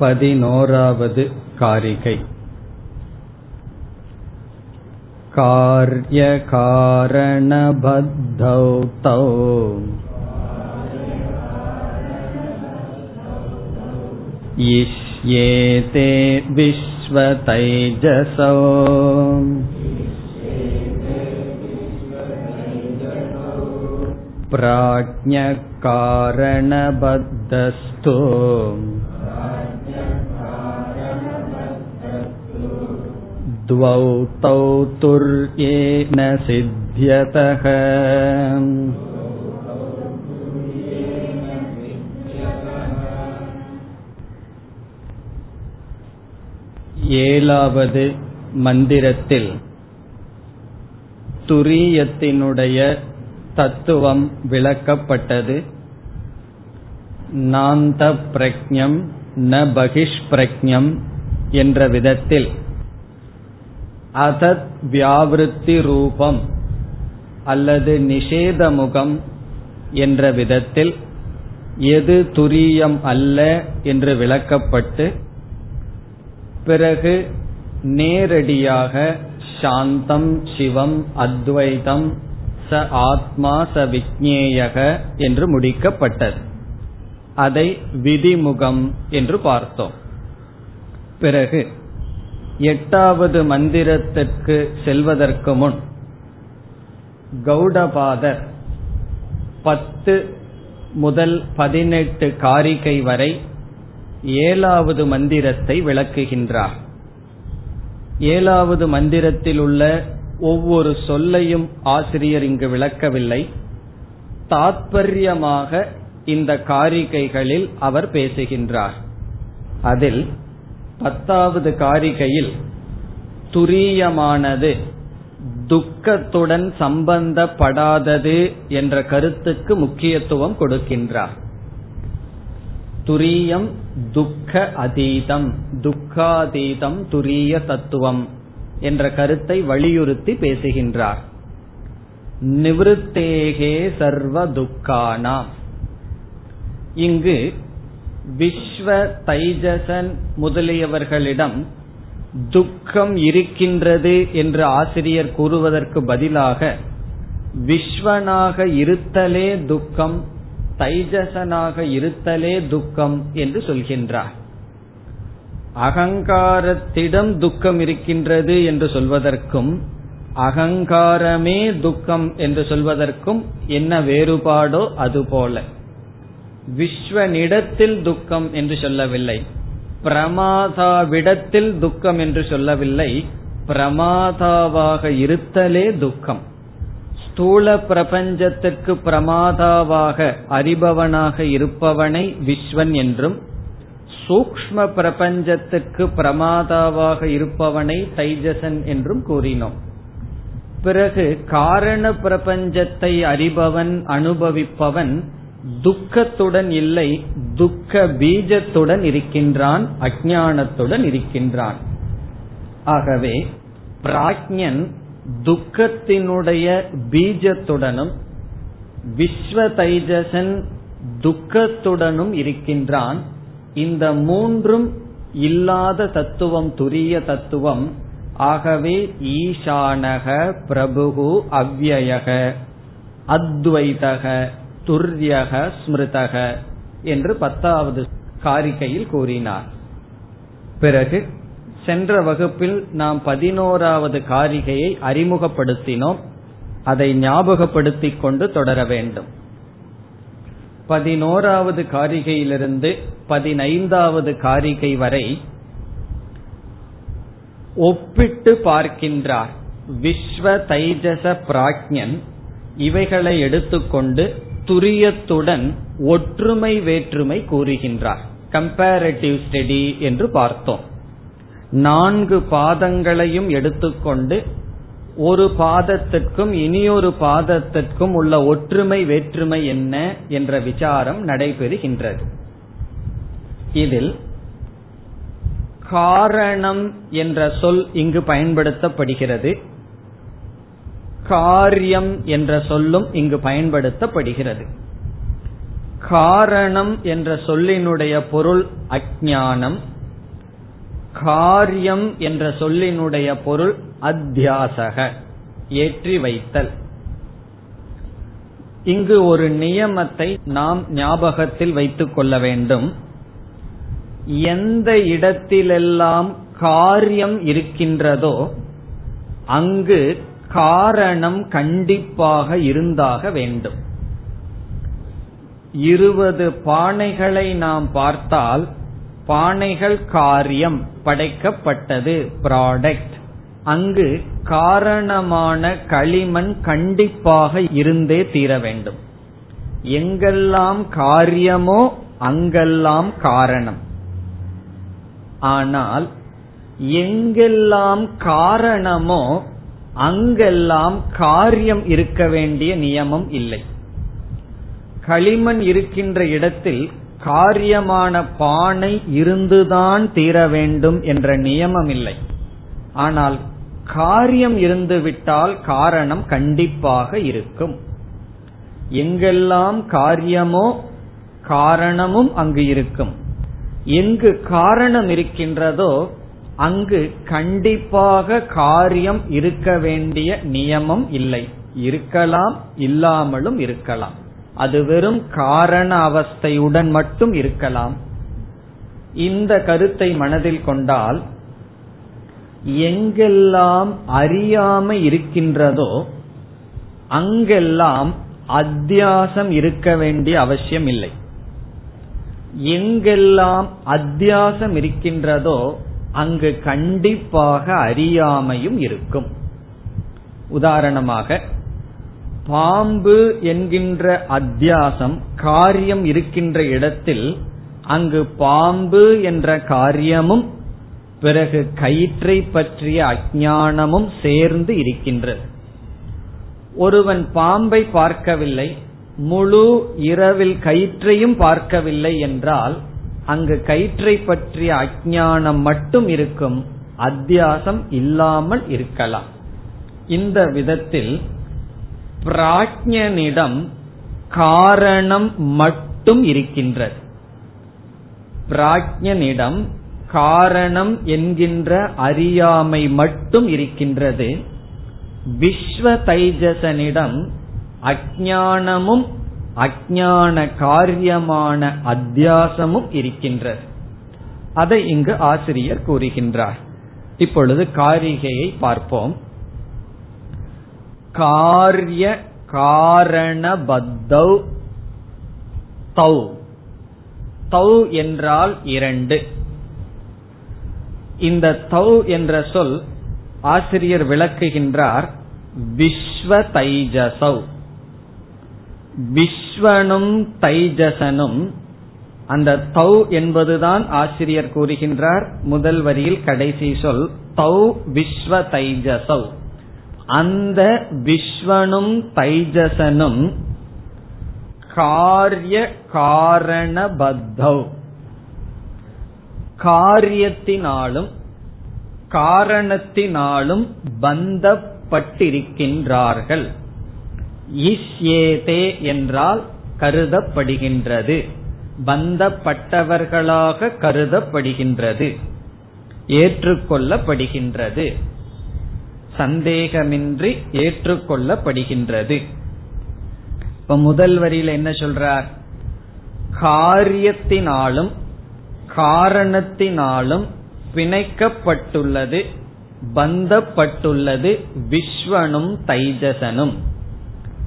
பதினोरावद् कारिकै कार्यकारणबद्धौ तौ इष्येते विश्वतैजसौ प्राज्ञकारणबद्धस्तु द्वौ तौ तुर्येण सिद्ध्यतः ஏழாவது மந்திரத்தில் துரியத்தினுடைய தத்துவம் விளக்கப்பட்டது நாந்த பிரக்ஞம் ந பகிஷ்பிரக்ஞம் என்ற விதத்தில் அதத் வியாவிருத்தி ரூபம் அல்லது நிஷேதமுகம் என்ற விதத்தில் எது துரியம் அல்ல என்று விளக்கப்பட்டு பிறகு நேரடியாக சாந்தம் சிவம் அத்வைதம் ச ஆத்மா ச விக்னேயக என்று முடிக்கப்பட்டது. அதை விதிமுகம் என்று பார்த்தோம். பிறகு எட்டாவது மந்திரத்திற்கு செல்வதற்கு முன் கௌடபாதர் பத்து முதல் பதினெட்டு காரிகை வரை ஏழாவது மந்திரத்தை விளக்குகின்றார். ஏழாவது மந்திரத்தில் உள்ள ஒவ்வொரு சொல்லையும் ஆசிரியர் இங்கு விளக்கவில்லை. தாத்பரியமாக இந்த காரிகைகளில் அவர் பேசுகின்றார். அதில் பத்தாவது காரிகையில் துரியமானது துக்கத்துடன் சம்பந்தப்படாதது என்ற கருத்துக்கு முக்கியத்துவம் கொடுக்கின்றார். துரியம் துக்க அதீதம் துக்காதீதம் துரிய தத்துவம் என்ற கருத்தை வலியுறுத்தி பேசுகின்றார். நிவிருத்தேகே சர்வ துக்கானாம். இங்கு விஸ்வ தைஜசன் முதலியவர்களிடம் துக்கம் இருக்கின்றது என்று ஆசிரியர் கூறுவதற்கு பதிலாக விஸ்வனாக இருத்தலே துக்கம் தைஜசனாக இருத்தலே துக்கம் என்று சொல்கின்றார். அகங்காரத்திடம் துக்கம் இருக்கின்றது என்று சொல்வதற்கும் அகங்காரமே துக்கம் என்று சொல்வதற்கும் என்ன வேறுபாடோ அதுபோல. விஸ்வனிடத்தில் துக்கம் என்று சொல்லவில்லை. பிரமாதாவிடத்தில் துக்கம் என்று சொல்லவில்லை. பிரமாதாவாக இருத்தலே துக்கம். ஸ்தூல பிரபஞ்சத்திற்கு பிரமாதாவாக அறிபவனாக இருப்பவனை விஸ்வன் என்றும் சூக்ம பிரபஞ்சத்துக்கு பிரமாதாவாக இருப்பவனை தைஜசன் என்றும் கூறினோம். பிறகு காரண பிரபஞ்சத்தை அறிபவன் அனுபவிப்பவன் துக்கத்துடன் இல்லை துக்க பீஜத்துடன் இருக்கின்றான் அஜானத்துடன் இருக்கின்றான். ஆகவே பிராக்ஞன் துக்கத்தினுடைய பீஜத்துடனும் விஸ்வ தைஜசன் துக்கத்துடனும் இருக்கின்றான். இந்த மூன்றும் இல்லாத தத்துவம் துரிய தத்துவம் ஆகவே ஈசானக பிரபு அவ்வயக அத்வைதக. துர்யக ஸ்மிருதக என்று பத்தாவது காரிகையில் கூறினார். பிறகு சென்ற வகுப்பில் நாம் பதினோராவது காரிகையை அறிமுகப்படுத்தினோம். அதை ஞாபகப்படுத்திக் கொண்டு தொடர வேண்டும். பதினோராவது காரிகையிலிருந்து பதினைந்தாவது காரிகை வரை ஒப்பிட்டு பார்க்கின்றார். விஸ்வ தைஜச பிராக்ஞன் இவைகளை எடுத்துக்கொண்டு துரியத்துடன் ஒற்றுமை வேற்றுமை கூறுகின்றார். கம்பேரட்டிவ் ஸ்டடி என்று பார்த்தோம். நான்கு பாதங்களையும் எடுத்துக்கொண்டு ஒரு பாதத்திற்கும் இனியொரு பாதத்திற்கும் உள்ள ஒற்றுமை வேற்றுமை என்ன என்ற விசாரம் நடைபெறுகின்றது. இதில் காரணம் என்ற சொல் இங்கு பயன்படுத்தப்படுகிறது. காரியம் என்ற சொல்லும் இங்கு பயன்படுத்தப்படுகிறது. காரணம் என்ற சொல்லினுடைய பொருள் அஜானம் காரியம் என்ற சொல்லினுடைய பொருள் அத்தியாசக ஏற்றி வைத்தல். இங்கு ஒரு நியமத்தை நாம் ஞாபகத்தில் வைத்துக் கொள்ள வேண்டும். எந்த இடத்திலெல்லாம் காரியம் இருக்கின்றதோ அங்கு காரணம் கண்டிப்பாக இருந்தாக வேண்டும். இருபது பானைகளை நாம் பார்த்தால் பானைகள் காரியம் படைக்கப்பட்டது ப்ராடக்ட் அங்கு காரணமான களிமண் கண்டிப்பாக இருந்தே தீர வேண்டும். எங்கெல்லாம் காரியமோ அங்கெல்லாம் காரணம். ஆனால் எங்கெல்லாம் காரணமோ அங்கெல்லாம் காரியம் இருக்க வேண்டிய நியமம் இல்லை. களிமண் இருக்கின்ற இடத்தில் காரியமான பானை இருந்துதான் தீர வேண்டும் என்ற நியமம் இல்லை. ஆனால் காரியம் இருந்துவிட்டால் காரணம் கண்டிப்பாக இருக்கும். எங்கெல்லாம் காரியமோ காரணமும் அங்கு இருக்கும். எங்கு காரணம் இருக்கின்றதோ அங்கு கண்டிப்பாக காரியம் இருக்க வேண்டிய நியமம் இல்லை. இருக்கலாம் இல்லாமலும் இருக்கலாம். அது வெறும் காரண அவஸ்தையுடன் மட்டும் இருக்கலாம். இந்த கருத்தை மனதில் கொண்டால் எங்கெல்லாம் அறியாமை இருக்கின்றதோ அங்கெல்லாம் அத்தியாசம் இருக்க வேண்டிய அவசியம் இல்லை. எங்கெல்லாம் அத்தியாசம் இருக்கின்றதோ அங்கு கண்டிப்பாக அறியாமையும் இருக்கும். உதாரணமாக பாம்பு என்கின்ற அத்தியாசம் காரியம் இருக்கின்ற இடத்தில் அங்கு பாம்பு என்ற காரியமும் பிறகு கயிற்றை பற்றிய அஜானமும் சேர்ந்து இருக்கின்றது. ஒருவன் பாம்பை பார்க்கவில்லை முழு இரவில் கயிற்றையும் பார்க்கவில்லை என்றால் அங்கு கயிற்றை பற்றிய அஜானம் மட்டும் இருக்கும் அத்தியாசம் இல்லாமல் இருக்கலாம். இந்த விதத்தில் பிராஜ்யனிடம் காரணம் மட்டும் இருக்கின்றது. பிராஜ்யனிடம் காரணம் என்கின்ற அறியாமை மட்டும் இருக்கின்றது. விஸ்வ தைஜசனிடம் அஜானமும் அஜான காரியமான அத்தியாசமும் இருக்கின்றது. அதை இங்கு ஆசிரியர் கூறுகின்றார். இப்பொழுது காரிகையை பார்ப்போம். காரிய காரணபத்தௌ தௌ. தௌ என்றால் இரண்டு. இந்த தௌ என்ற சொல் ஆசிரியர் விளக்குகின்றார். விஸ்வ தைஜசௌ விஸ்வனும் தைஜசனும் அந்த தௌ என்பதுதான் ஆசிரியர் கூறுகின்றார் முதல் வரியில் கடைசி சொல். தௌ விஸ்வ தைஜசௌ. அந்த விஸ்வனும் தைஜசனும் காரிய காரணபத்தௌ. காரியத்தினாலும் காரணத்தினாலும் பந்தப்பட்டிருக்கின்றார்கள். இஷ்யேதே என்றால் கருதப்படுகின்றது. பந்தப்பட்டவர்களாக கருதப்படுகின்றது. ஏற்றுக்கொள்ளப்படுகின்றது. சந்தேகமின்றி ஏற்றுக்கொள்ளப்படுகின்றது. இப்ப முதல் வரியில் என்ன சொல்றார்? காரியத்தினாலும் காரணத்தினாலும் பிணைக்கப்பட்டுள்ளது பந்தப்பட்டுள்ளது விஸ்வனும் தைஜசனும்.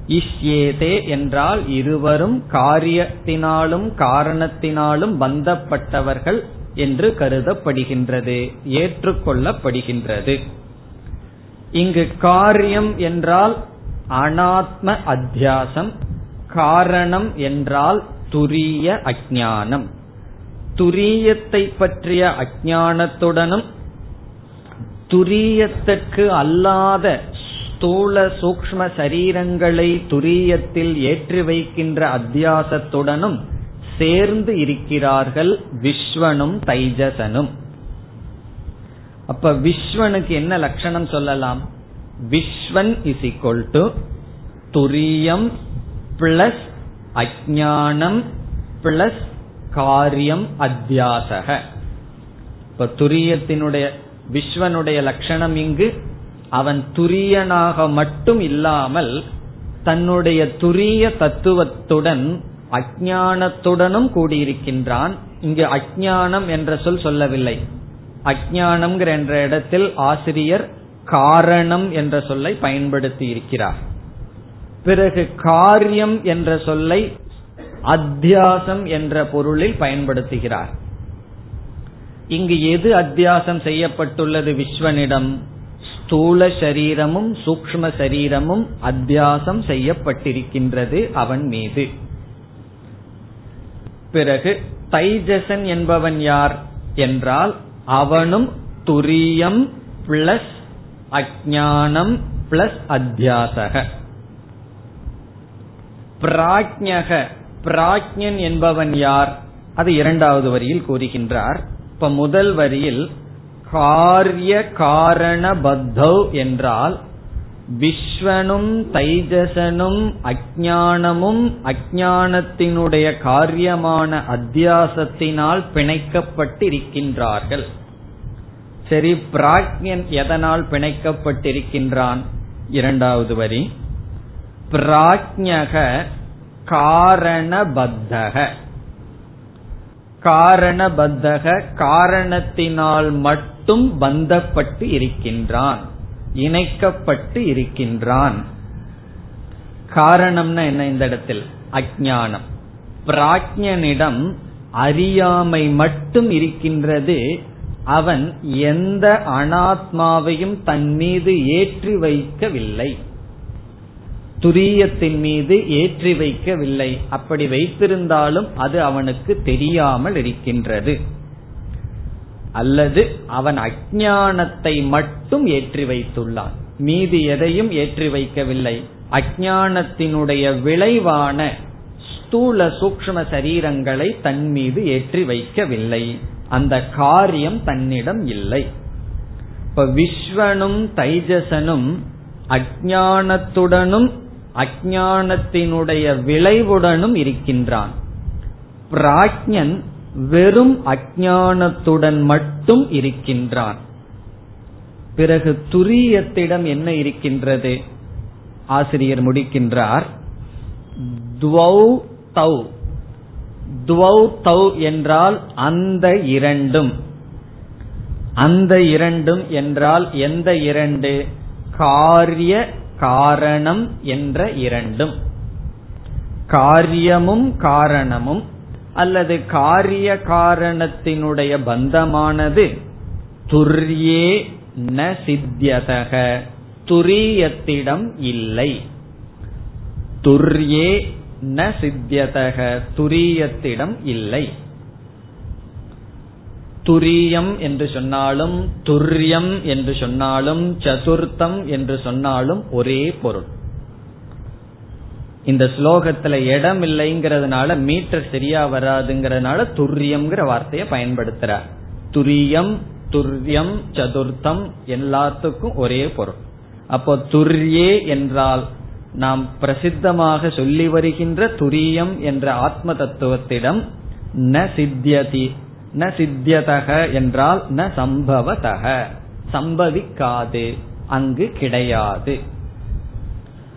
இஷ்யேதே என்றால் இருவரும் காரியத்தினாலும் காரணத்தினாலும் பந்தப்பட்டவர்கள் என்று கருதப்படுகின்றது ஏற்றுக்கொள்ளப்படுகின்றது. இங்கு காரியம் என்றால் அனாத்ம அத்தியாசம் காரணம் என்றால் துரிய அஜானம் துரியத்தை பற்றிய அஜானத்துடனும் துரியத்திற்கு அல்லாத ஸ்தூல சூக்ம சரீரங்களை துரியத்தில் ஏற்றி வைக்கின்ற அத்தியாசத்துடனும் சேர்ந்து இருக்கிறார்கள் விஸ்வனும் தைஜசனும். அப்ப விஸ்வனுக்கு என்ன லட்சணம் சொல்லலாம்? விஸ்வன் இஸ் ஈக்வல் டு துரியம் பிளஸ் அஜானம் பிளஸ் காரியம் அத்தியாசக. இப்ப துரியத்தினுடைய விஸ்வனுடைய லட்சணம் இங்கு அவன் துரியனாக மட்டும் இல்லாமல் தன்னுடைய துரிய தத்துவத்துடன் அஜானத்துடனும் கூடியிருக்கின்றான். இங்கு அஜானம் என்ற சொல் சொல்லவில்லை. அஜானம் என்ற இடத்தில் ஆசிரியர் காரணம் என்ற சொல்லை பயன்படுத்தி இருக்கிறார். பிறகு காரியம் என்ற சொல்லை அத்தியாசம் என்ற பொருளில் பயன்படுத்துகிறார். இங்கு எது அத்தியாசம் செய்யப்பட்டுள்ளது விஸ்வனிடம்? ஸ்தூல சரீரமும் சூக்ம சரீரமும் அத்தியாசம் செய்யப்பட்டிருக்கின்றது அவன் மீது. பிறகு தைஜசன் என்பவன் யார் என்றால் அவனும் துரியம் பிளஸ் அஜானம் பிளஸ் அத்தியாசக. பிராஜ்யக பிராஜ்யன் என்பவன் யார்? அது இரண்டாவது வரியில் கூறுகின்றார். இப்ப முதல் வரியில் காரிய காரண பத்தௌ என்றால் விஸ்வனும் தைஜசனும் அஜானமும் அஜானத்தினுடைய காரியமான அத்தியாசத்தினால் பிணைக்கப்பட்டிருக்கின்றார்கள். சரி பிராக்யன் எதனால் பிணைக்கப்பட்டிருக்கின்றான்? இரண்டாவது வரி. பிராஜ்யக காரணபத்தக. காரணபத்தக காரணத்தினால் மட்டும் பந்தப்பட்டு இருக்கின்றான் இணைக்கப்பட்டு இருக்கின்றான். காரணம்னா என்ன இந்த இடத்தில்? அஜானம் பிராஜ்யனிடம் அறியாமை மட்டும் இருக்கின்றது அவன் எந்த அனாத்மாவையும் தன் மீது ஏற்றி வைக்கவில்லை. துரியத்தின் மீது ஏற்றி வைக்கவில்லை. அப்படி வைத்திருந்தாலும் அது அவனுக்கு தெரியாமல் இருக்கின்றது. அல்லது அவன் அஜானத்தை மட்டும் ஏற்றி வைத்துள்ளான். மீதி எதையும் ஏற்றி வைக்கவில்லை. அஜானத்தினுடைய விளைவான ஸ்தூல சூக்ம சரீரங்களை தன் மீது ஏற்றி வைக்கவில்லை. அந்த காரியம் தன்னிடம் இல்லை. இப்ப விஸ்வனும் தைஜசனும் அஜானத்துடனும் அஜானத்தினுடைய விளைவுடனும் இருக்கின்றான். பிராஜ்யன் வெறும் அஜானத்துடன் மட்டும் இருக்கின்றான். பிறகு துரியத்திடம் என்ன இருக்கின்றது? ஆசிரியர் முடிக்கின்றார். துவௌ தௌ. துவௌ தௌ என்றால் அந்த இரண்டும். அந்த இரண்டும் என்றால் எந்த இரண்டு? காரிய காரணம் என்ற இரண்டும். காரியமும் காரணமும் அல்லது காரிய காரணத்தினுடைய பந்தமானது துர்யே ந சித்தியதக. துரியத்திடம் இல்லை. துர்யே ந சித்தியதக. துரியத்திடம் இல்லை. துரியம் என்று சொன்னாலும் துர்யம் என்று சொன்னாலும் சதுர்த்தம் என்று சொன்னாலும் ஒரே பொருள். இந்த ஸ்லோகத்துல இடம் இல்லைங்கிறதுனால மீட்டர் சரியா வராதுங்கிறதுனால துரியம்ங்கிற வார்த்தையை பயன்படுத்துறார் துரியம் துர்யம் சதுர்த்தம் எல்லாத்துக்கும் ஒரே பொருள். அப்போ துர்யே என்றால் நாம் பிரசித்தமாக சொல்லி வருகின்ற துரியம் என்ற ஆத்ம தத்துவத்திடம் ந சித்தியதி ந சித்தியதக என்றால் ந சம்பவதக. சம்பவிக்காது அங்கு கிடையாது.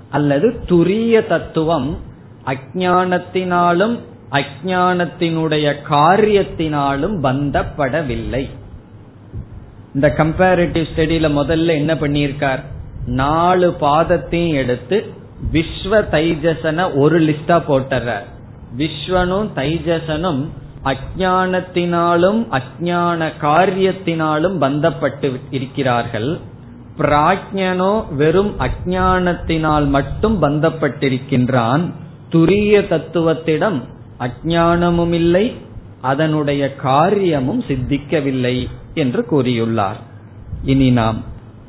அல்லது துரிய தத்துவம் அஜானத்தினாலும் அஜானத்தினுடைய காரியத்தினாலும் பந்தப்படவில்லை. இந்த கம்பேரிட்டிவ் ஸ்டடியில முதல்ல என்ன பண்ணியிருக்கார்? நாலு பாதத்தையும் எடுத்து விஸ்வ தைஜசன ஒரு லிஸ்டா போட்டுற விஸ்வனும் தைஜசனும் அஜானத்தினாலும் அஜான காரியத்தினாலும் பந்தப்பட்டு இருக்கிறார்கள். பிராஜ்யனோ வெறும் அஜானத்தினால் மட்டும் பந்தப்பட்டிருக்கின்றான் துரிய தத்துவத்திடம் அஜானமும் இல்லை அதனுடைய காரியமும் சித்திக்கவில்லை என்று கூறியுள்ளார் இனி நாம்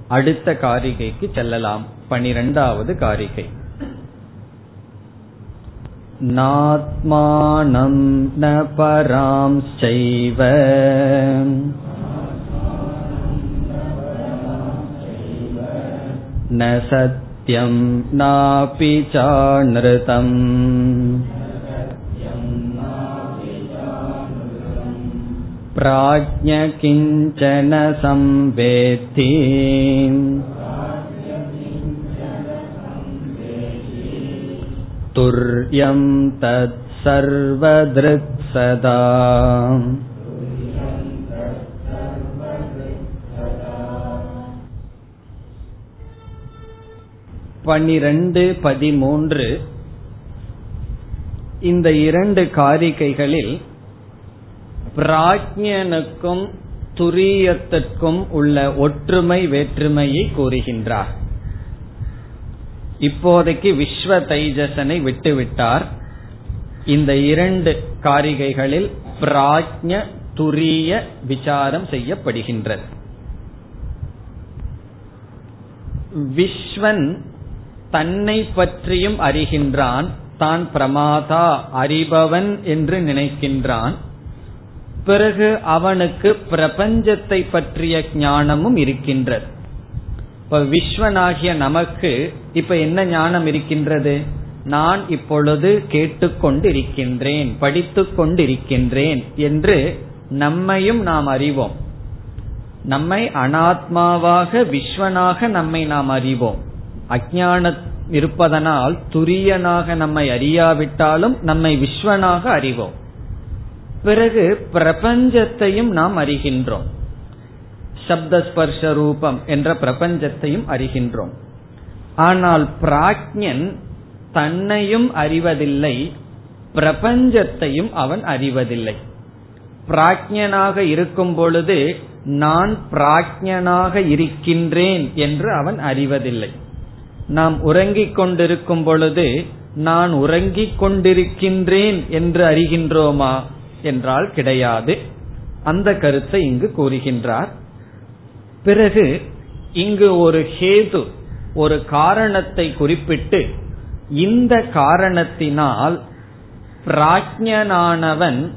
அடுத்த காரிகைக்கு செல்லலாம் பனிரெண்டாவது காரிகை नात्मानं न परांश्चैव न सत्यं नापि चानृतम् प्राज्ञ किञ्चन संवेत्ति तुर्यं तत्सर्वदृक्सदा பனிரெண்டு பதிமூன்று. இந்த இரண்டு காரிகைகளில் பிராஜ்யனுக்கும் துரியத்திற்கும் உள்ள ஒற்றுமை வேற்றுமையை கூறுகின்றார். இப்போதைக்கு விஸ்வ தைஜசனை விட்டுவிட்டார். இந்த இரண்டு காரிகைகளில் பிராஜ்ய துரிய விசாரம் செய்யப்படுகின்றது. விஸ்வன் தன்னை பற்றியும் அறிகின்றான் தான் பிரமாதா அறிபவன் என்று நினைக்கின்றான். பிறகு அவனுக்கு பிரபஞ்சத்தை பற்றிய ஞானமும் இருக்கின்றது. இப்ப விஸ்வனாகிய நமக்கு இப்ப என்ன ஞானம் இருக்கின்றது? நான் இப்பொழுது கேட்டுக்கொண்டு இருக்கின்றேன் படித்துக் கொண்டிருக்கின்றேன் என்று நம்மையும் நாம் அறிவோம். நம்மை அனாத்மாவாக விஸ்வனாக நம்மை நாம் அறிவோம். அஜானம் இருப்பதனால் துரியனாக நம்மை அறியாவிட்டாலும் நம்மை விஸ்வனாக அறிவோம். பிறகு பிரபஞ்சத்தையும் நாம் அறிகின்றோம். சப்தஸ்பர்ஷ ரூபம் என்ற பிரபஞ்சத்தையும் அறிகின்றோம். ஆனால் பிராக்ஞன் தன்னையும் அறிவதில்லை பிரபஞ்சத்தையும் அவன் அறிவதில்லை. பிராக்ஞனாக இருக்கும் பொழுது நான் பிராக்ஞனாக இருக்கின்றேன் என்று அவன் அறிவதில்லை. நாம் உறங்கிக் கொண்டிருக்கும் பொழுது நான் உறங்கிக் கொண்டிருக்கின்றேன் என்று அறிகின்றோமா என்றால் கிடையாது. அந்த கருத்தை இங்கு கூறுகின்றார். பிறகு இங்கு ஒரு ஹேது ஒரு காரணத்தை குறிப்பிட்டு இந்த காரணத்தினால் பிராஜ்யனானவன்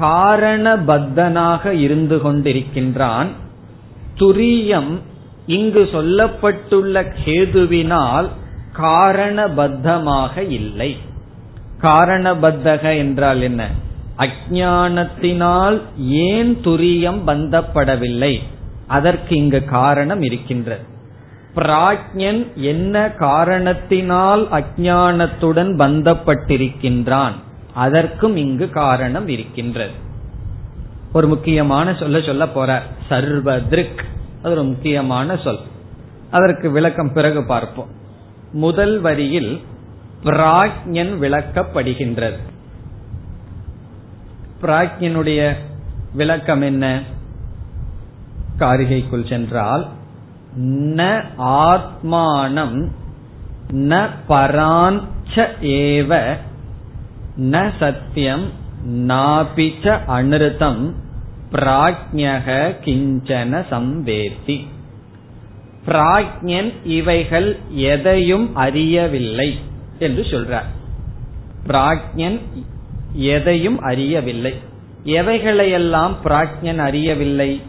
காரணபத்தனாக இருந்து கொண்டிருக்கின்றான். துரியம் இங்கு சொல்லப்பட்டுள்ள கேதுவினால் காரணபத்தமாக இல்லை. காரணபத்தக என்றால் என்ன? அஜானத்தினால் ஏன் துரியம் பந்தப்படவில்லை? அதற்கு இங்கு காரணம் இருக்கின்றது. பிராஜ்யன் என்ன காரணத்தினால் அஜானத்துடன் பந்தப்பட்டிருக்கின்றான்? அதற்கும் இங்கு காரணம் இருக்கின்றது. ஒரு முக்கியமான சொல்ல சொல்ல போற சர்வதிருக். அது ஒரு முக்கியமான சொல். அதற்கு விளக்கம் பிறகு பார்ப்போம். முதல் வரியில் பிராக்ஞன் விளக்கப்படுகின்றது. பிராக்ஞனுடைய விளக்கம் என்ன? காரிகைக்குள் சென்றால் ந ஆத்மானம் ந பராஞ்ச ஏவ ந சத்தியம் நாபிச்ச அனிருத்தம் பிராஜ்யக கிஞ்சன சம்பேத்தி. பிராஜ்யன் இவைகள் எதையும் அறியவில்லை என்று சொல்றார். பிராஜ்யன் எதையும் அறியவில்லை. எவைகளையெல்லாம் பிராஜ்யன் அறியவில்லை?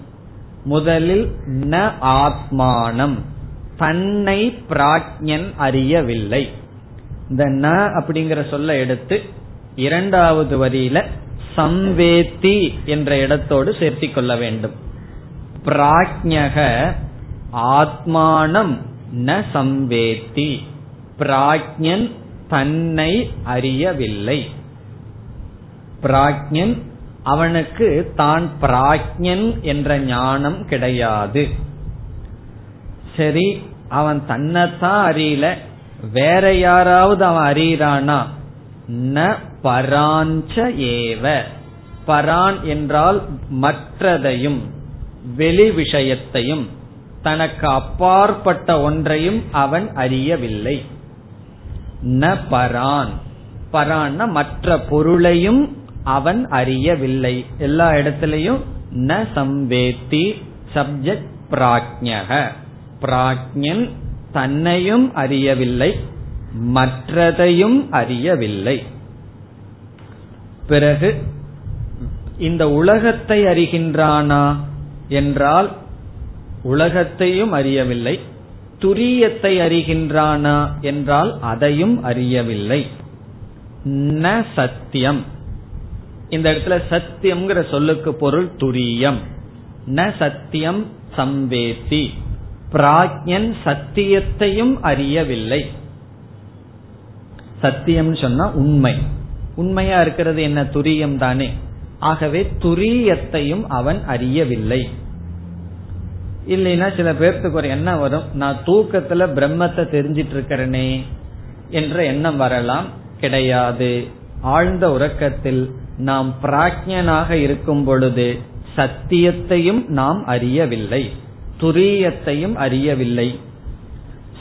முதலில் ந ஆத்மானம். தன்னை பிராஜ்யன் அறியவில்லை. இந்த ந அப்படிங்கிற சொல்ல எடுத்து இரண்டாவது வரியில சம்வேத்தி என்ற இடத்தோடு சேர்த்தி கொள்ள வேண்டும். பிராஜ்யக ஆத்மானம் ந சம்வேத்தி. பிராஜ்யன் தன்னை அறியவில்லை. பிராஜ்யன் அவனுக்கு தான் பிராஜ்யன் என்ற ஞானம் கிடையாது. சரி அவன் தன்னைத்தான் அறியல. வேற யாராவது அவன் அறியறானா? ந பராஞ்ச ஏவ. பரான் என்றால் மற்றதையும் வெளி விஷயத்தையும் தனக்கு அப்பாற்பட்ட ஒன்றையும் அவன் அறியவில்லை. ந பரான். பரான் மற்ற பொருளையும் அவன் அறியவில்லை. எல்லா இடத்திலையும் ந சம்பேத்தி சப்ஜெக்ட் பிராஜ்யக பிராஜ்யன் தன்னையும் அறியவில்லை. மற்றதையும் அறியவில்லை. பிறகு இந்த உலகத்தை அறிகின்றானா என்றால் உலகத்தையும் அறியவில்லை துரியத்தை அறிகின்றானா என்றால் அதையும் அறியவில்லை. ந சத்தியம். இந்த இடத்துல சத்தியம்ங்கிற சொல்லுக்கு பொருள் துரியம். ந சத்தியம் சம்வேத்தி. பிராஜ்யன் சத்தியத்தையும் அறியவில்லை. சத்தியம் சொன்னா உண்மை. உண்மையா இருக்கிறது என்ன? துரியம் தானே. ஆகவே துரியத்தையும் அவன் அறியவில்லை. இல்லைன்னா சில பேர்த்துக்கு ஒரு எண்ணம் வரும். நான் தூக்கத்துல பிரம்மத்தை தெரிஞ்சிட்டு இருக்கிறனே என்ற எண்ணம் வரலாம். கிடையாது. ஆழ்ந்த உறக்கத்தில் நாம் பிராஜ்யனாக இருக்கும் பொழுது சத்தியத்தையும் நாம் அறியவில்லை. துரியத்தையும் அறியவில்லை.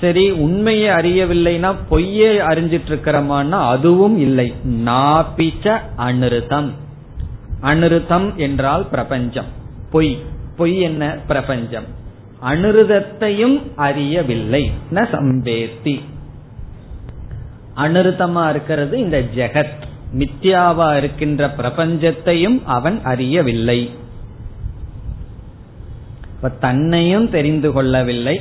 சரி உண்மையை அறியவில்லைன்னா பொய்யை அறிஞ்சிட்டு இருக்கிறோமான்னா அதுவும் இல்லை. நாபிச்ச அனிருத்தம் அனிருத்தம் என்றால் பிரபஞ்சம். பொய். பொய் என்ன? பிரபஞ்சம். அனிருதத்தையும் அறியவில்லை. ந சம்பேத்தி. அனிருத்தமா இருக்கிறது இந்த ஜெகத். மித்யாவா இருக்கின்ற பிரபஞ்சத்தையும் அவன் அறியவில்லை. தன்னையும் தெரிந்து கொள்ளவில்லை.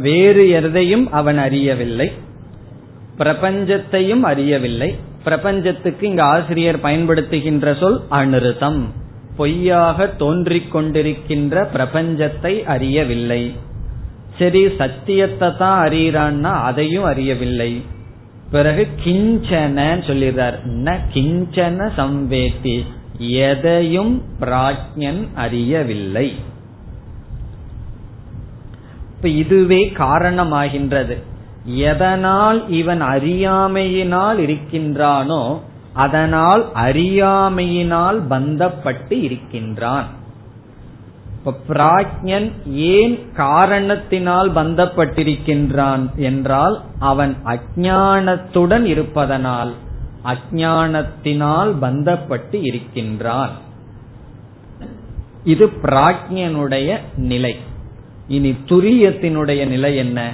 வேறு எதையும் அவன் அறியவில்லை. பிரபஞ்சத்தையும் அறியவில்லை. பிரபஞ்சத்துக்கு இங்கு ஆசிரியர் பயன்படுத்துகின்ற சொல் அனிருதம். பொய்யாக தோன்றிக் கொண்டிருக்கின்ற பிரபஞ்சத்தை அறியவில்லை. சரி சத்தியத்தை தான் அறியறான்னா அதையும் அறியவில்லை. பிறகு கிஞ்சன சொல்லிடுறார். ந கிஞ்சன சம்வேத்தி. எதையும் பிராஜ்யன் அறியவில்லை. இப்ப இதுவே காரணமாகின்றது. எதனால் இவன் அறியாமையினால் இருக்கின்றானோ அதனால் அறியாமையினால் பந்தப்பட்டு இருக்கின்றான். பிராஜ்யன் ஏன் காரணத்தினால் பந்தப்பட்டிருக்கின்றான் என்றால் அவன் அஜானத்துடன் இருப்பதனால் அஜானத்தினால் பந்தப்பட்டு இருக்கின்றான். இது பிராஜ்யனுடைய நிலை. இனி துரியத்தினுடைய நிலை என்ன?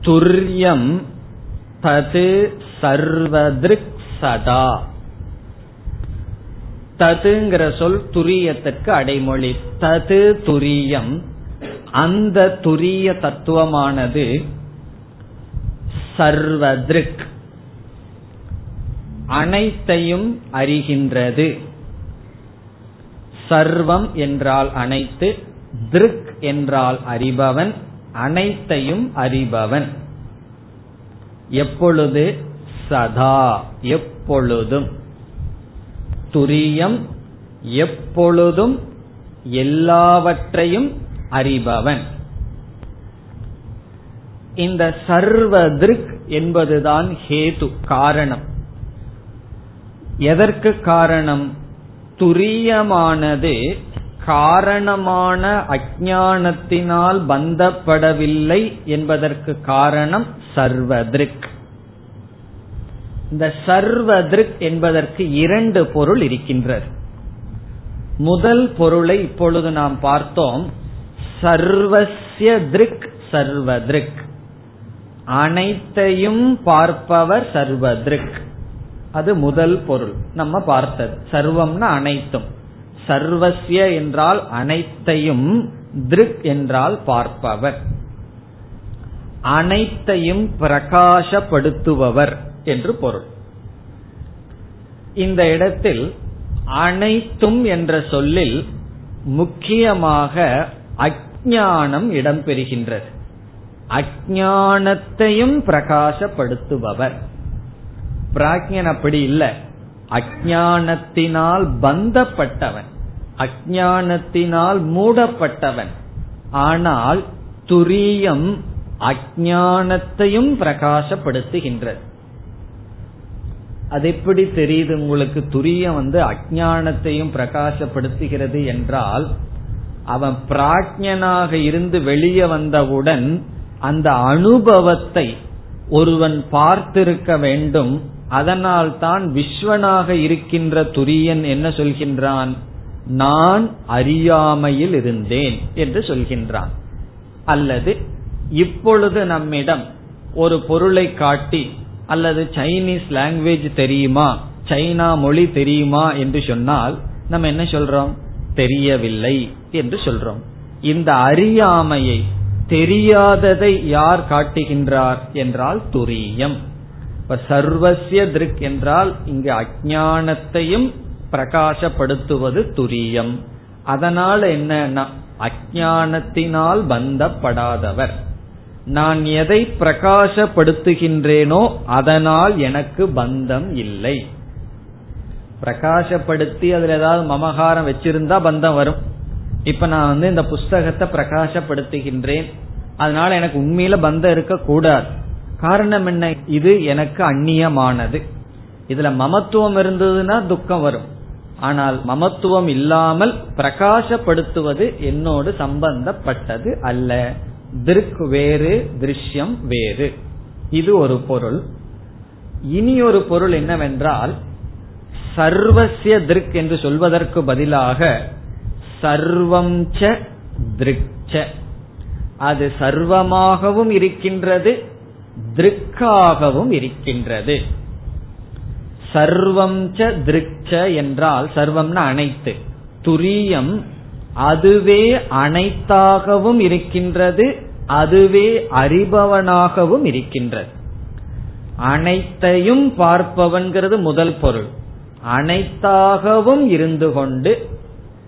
துரியம் தது சர்வதிருக் சதா. ததுங்கிற சொல் துரியத்திற்கு அடைமொழி. தது துரியம். அந்த துரிய தத்துவமானது சர்வதிருக். அனைத்தையும் அறிகின்றது. சர்வம் என்றால் அனைத்து திருக் என்றால் அறிபவன் அனைத்தையும் அறிபவன். எப்பொழுது? சதா எப்பொழுதும். துரியம் எப்பொழுதும் எல்லாவற்றையும் அறிபவன். இந்த சர்வதிருக் என்பதுதான் ஹேது காரணம். எதற்கு காரணம்? துரியமானது காரணமான அஜானத்தினால் பந்தப்படவில்லை என்பதற்கு காரணம் சர்வதிருக். இந்த சர்வதிருக் என்பதற்கு இரண்டு பொருள் இருக்கின்றது. முதல் பொருளை இப்பொழுது நாம் பார்த்தோம். சர்வசிய திருக் சர்வதிருக். அனைத்தையும் பார்ப்பவர் சர்வதிருக். அது முதல் பொருள். நம்ம பார்த்தது. சர்வம்னா அனைத்தும். சர்வசிய என்றால் அனைத்தையும் திருக் என்றால் பார்ப்பவர். அனைத்தையும் பிரகாசப்படுத்துபவர் என்று பொருள். இந்த இடத்தில் அனைத்தும் என்ற சொல்லில் முக்கியமாக அஜானம் இடம்பெறுகின்றது. அஜானத்தையும் பிரகாசப்படுத்துபவர். பிராக்ஞன் அப்படி இல்லை. அஜானத்தினால் பந்தப்பட்டவன். அஜானத்தினால் மூடப்பட்டவன். ஆனால் துரியம் அஜானத்தையும் பிரகாசப்படுத்துகின்றது. அது எப்படி தெரியுது உங்களுக்கு? துரியம் வந்து அஜானத்தையும் பிரகாசப்படுத்துகிறது என்றால் அவன் பிராஜ்யனாக இருந்து வெளியே வந்தவுடன் அந்த அனுபவத்தை ஒருவன் பார்த்திருக்க வேண்டும். அதனால் தான் விஸ்வனாக இருக்கின்ற துரியன் என்ன சொல்கின்றான்? நான் அறியாமையில் இருந்தேன் என்று சொல்கின்றான். அல்லது இப்பொழுது நம்மிடம் ஒரு பொருளை காட்டி அல்லது சைனீஸ் லாங்குவேஜ் தெரியுமா சைனா மொழி தெரியுமா என்று சொன்னால் நம்ம என்ன சொல்றோம்? தெரியவில்லை என்று சொல்றோம். இந்த அறியாமையை தெரியாததை யார் காட்டுகின்றார் என்றால் துரியம். இப்ப சர்வசிய திருக் என்றால் இங்கு அஜானத்தையும் பிரகாசப்படுத்துவது துரியம். அதனால என்னன்னா அஜானத்தினால் பந்தப்படாதவர். நான் எதை பிரகாசப்படுத்துகின்றேனோ அதனால் எனக்கு பந்தம் இல்லை. பிரகாசப்படுத்தி அதுல ஏதாவது மமகாரம் வச்சிருந்தா பந்தம் வரும். இப்ப நான் வந்து இந்த புஸ்தகத்தை பிரகாசப்படுத்துகின்றேன். அதனால எனக்கு உண்மையில பந்தம் இருக்க கூடாது காரணம் என்ன? இது எனக்கு அந்நியமானது. இதுல மமத்துவம் இருந்ததுன்னா துக்கம் வரும். ஆனால் மமத்துவம் இல்லாமல் பிரகாசப்படுத்துவது என்னோடு சம்பந்தப்பட்டது அல்ல. திருக் வேறு திருஷ்யம் வேறு. இது ஒரு பொருள். இனி ஒரு பொருள் என்னவென்றால் சர்வசிய திருக் என்று சொல்வதற்கு பதிலாக சர்வம் ச திருக்ச அது சர்வமாகவும் இருக்கின்றது திருக்காகவும் இருக்கின்றது. சர்வம் ச திருக்ச என்றால் சர்வம்னா அனைத்து. துரியம் அதுவே அனைத்தாகவும் இருக்கின்றது அதுவே அறிபவனாகவும் இருக்கின்றது. அனைத்தையும் பார்ப்பவன்கிறது முதல் பொருள். அனைத்தாகவும் இருந்து கொண்டு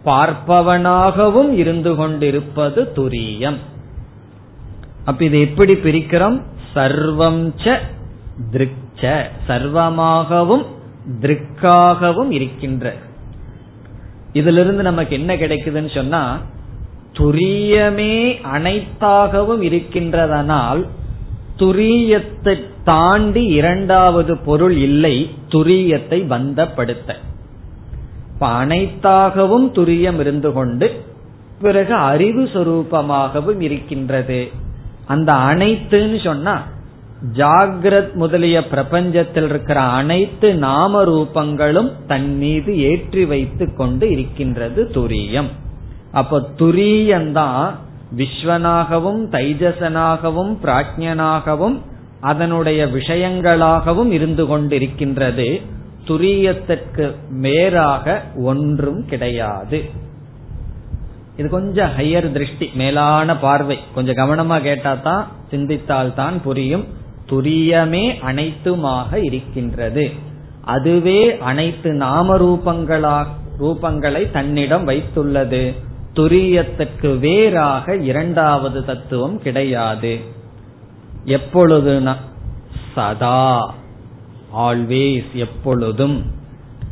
பார்ப்பவனாகவும் இருந்து கொண்டிருப்பது துரியம். அப்ப இது எப்படி பிரிக்கிறோம்? சர்வம் ச திருக்ச சர்வமாகவும் திருக்காகவும் இருக்கின்ற. இதிலிருந்து நமக்கு என்ன கிடைக்குதுன்னு சொன்னா துரியமே அனைத்தாகவும் இருக்கின்றதனால் துரியத்தை தாண்டி இரண்டாவது பொருள் இல்லை துரியத்தை பந்தப்படுத்த. இப்ப அனைத்தாகவும் துரியம் இருந்து கொண்டு பிறகு அறிவு சொரூபமாகவும் இருக்கின்றது. அந்த அனைத்துன்னு சொன்னா ஜாகிரத் முதலிய பிரபஞ்சத்தில் இருக்கிற அனைத்து நாம ரூபங்களும் தன் மீது ஏற்றி வைத்து கொண்டு இருக்கின்றது துரியம். அப்ப துரியந்தான் விஸ்வனாகவும் தைஜசனாகவும் பிராஜ்யனாகவும் அதனுடைய விஷயங்களாகவும் இருந்து கொண்டிருக்கின்றது. துரியத்திற்கு மேலாக ஒன்றும் கிடையாது. இது கொஞ்சம் ஹையர் திருஷ்டி மேலான பார்வை. கொஞ்சம் கவனமா கேட்டா தான் சிந்தித்தால் தான் புரியும். துரியமே அனைத்துமாக இருக்கின்றது. அதுவே அனைத்து நாம ரூபங்களா ரூபங்களை தன்னிடம் வைத்துள்ளது. துரியத்துக்கு வேறாக இரண்டாவது தத்துவம் கிடையாது. எப்பொழுதுனா சதா ஆல்வேஸ் எப்பொழுதும்.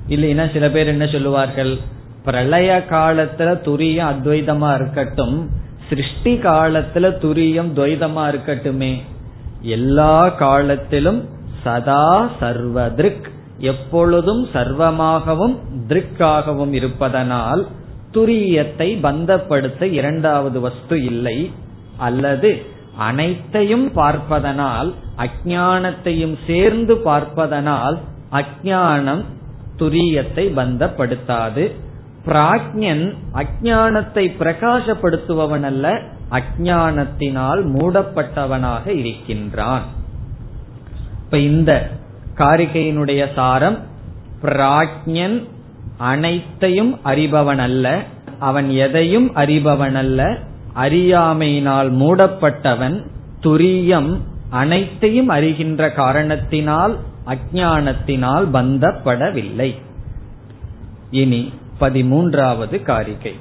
இல்லைன்னா சில பேர் என்ன சொல்லுவார்கள் பிரளய காலத்துல துரியம் அத்வைதமா இருக்கட்டும் சிருஷ்டி காலத்துல துரியம் துவைதமா இருக்கட்டுமே. எல்லா காலத்திலும் சதா சர்வதிருக். எப்பொழுதும் சர்வமாகவும் திருக்காகவும் இருப்பதனால் துரியத்தை பந்தப்படுத்த இரண்டாவது வஸ்து இல்லை. அல்லது அனைத்தையும் பார்ப்பதனால் அஜானத்தையும் சேர்ந்து பார்ப்பதனால் அஜானம் துரியத்தை பந்தப்படுத்தாது. பிராஜ்யன் அஜானத்தை பிரகாசப்படுத்துபவன் அல்ல அஜானத்தினால் மூடப்பட்டவனாக இருக்கின்றான். இப்ப இந்த காரிகையினுடைய சாரம் பிராஜ்யன் அனைத்தையும் அறிபவன் அல்ல அவன் எதையும் அறிபவன் அல்ல அறியாமையினால் மூடப்பட்டவன் துரியம் அனைத்தையும் அறிகின்ற காரணத்தினால் அஜானத்தினால் பந்தப்படவில்லை. இனி பதிமூன்றாவது காரிகை.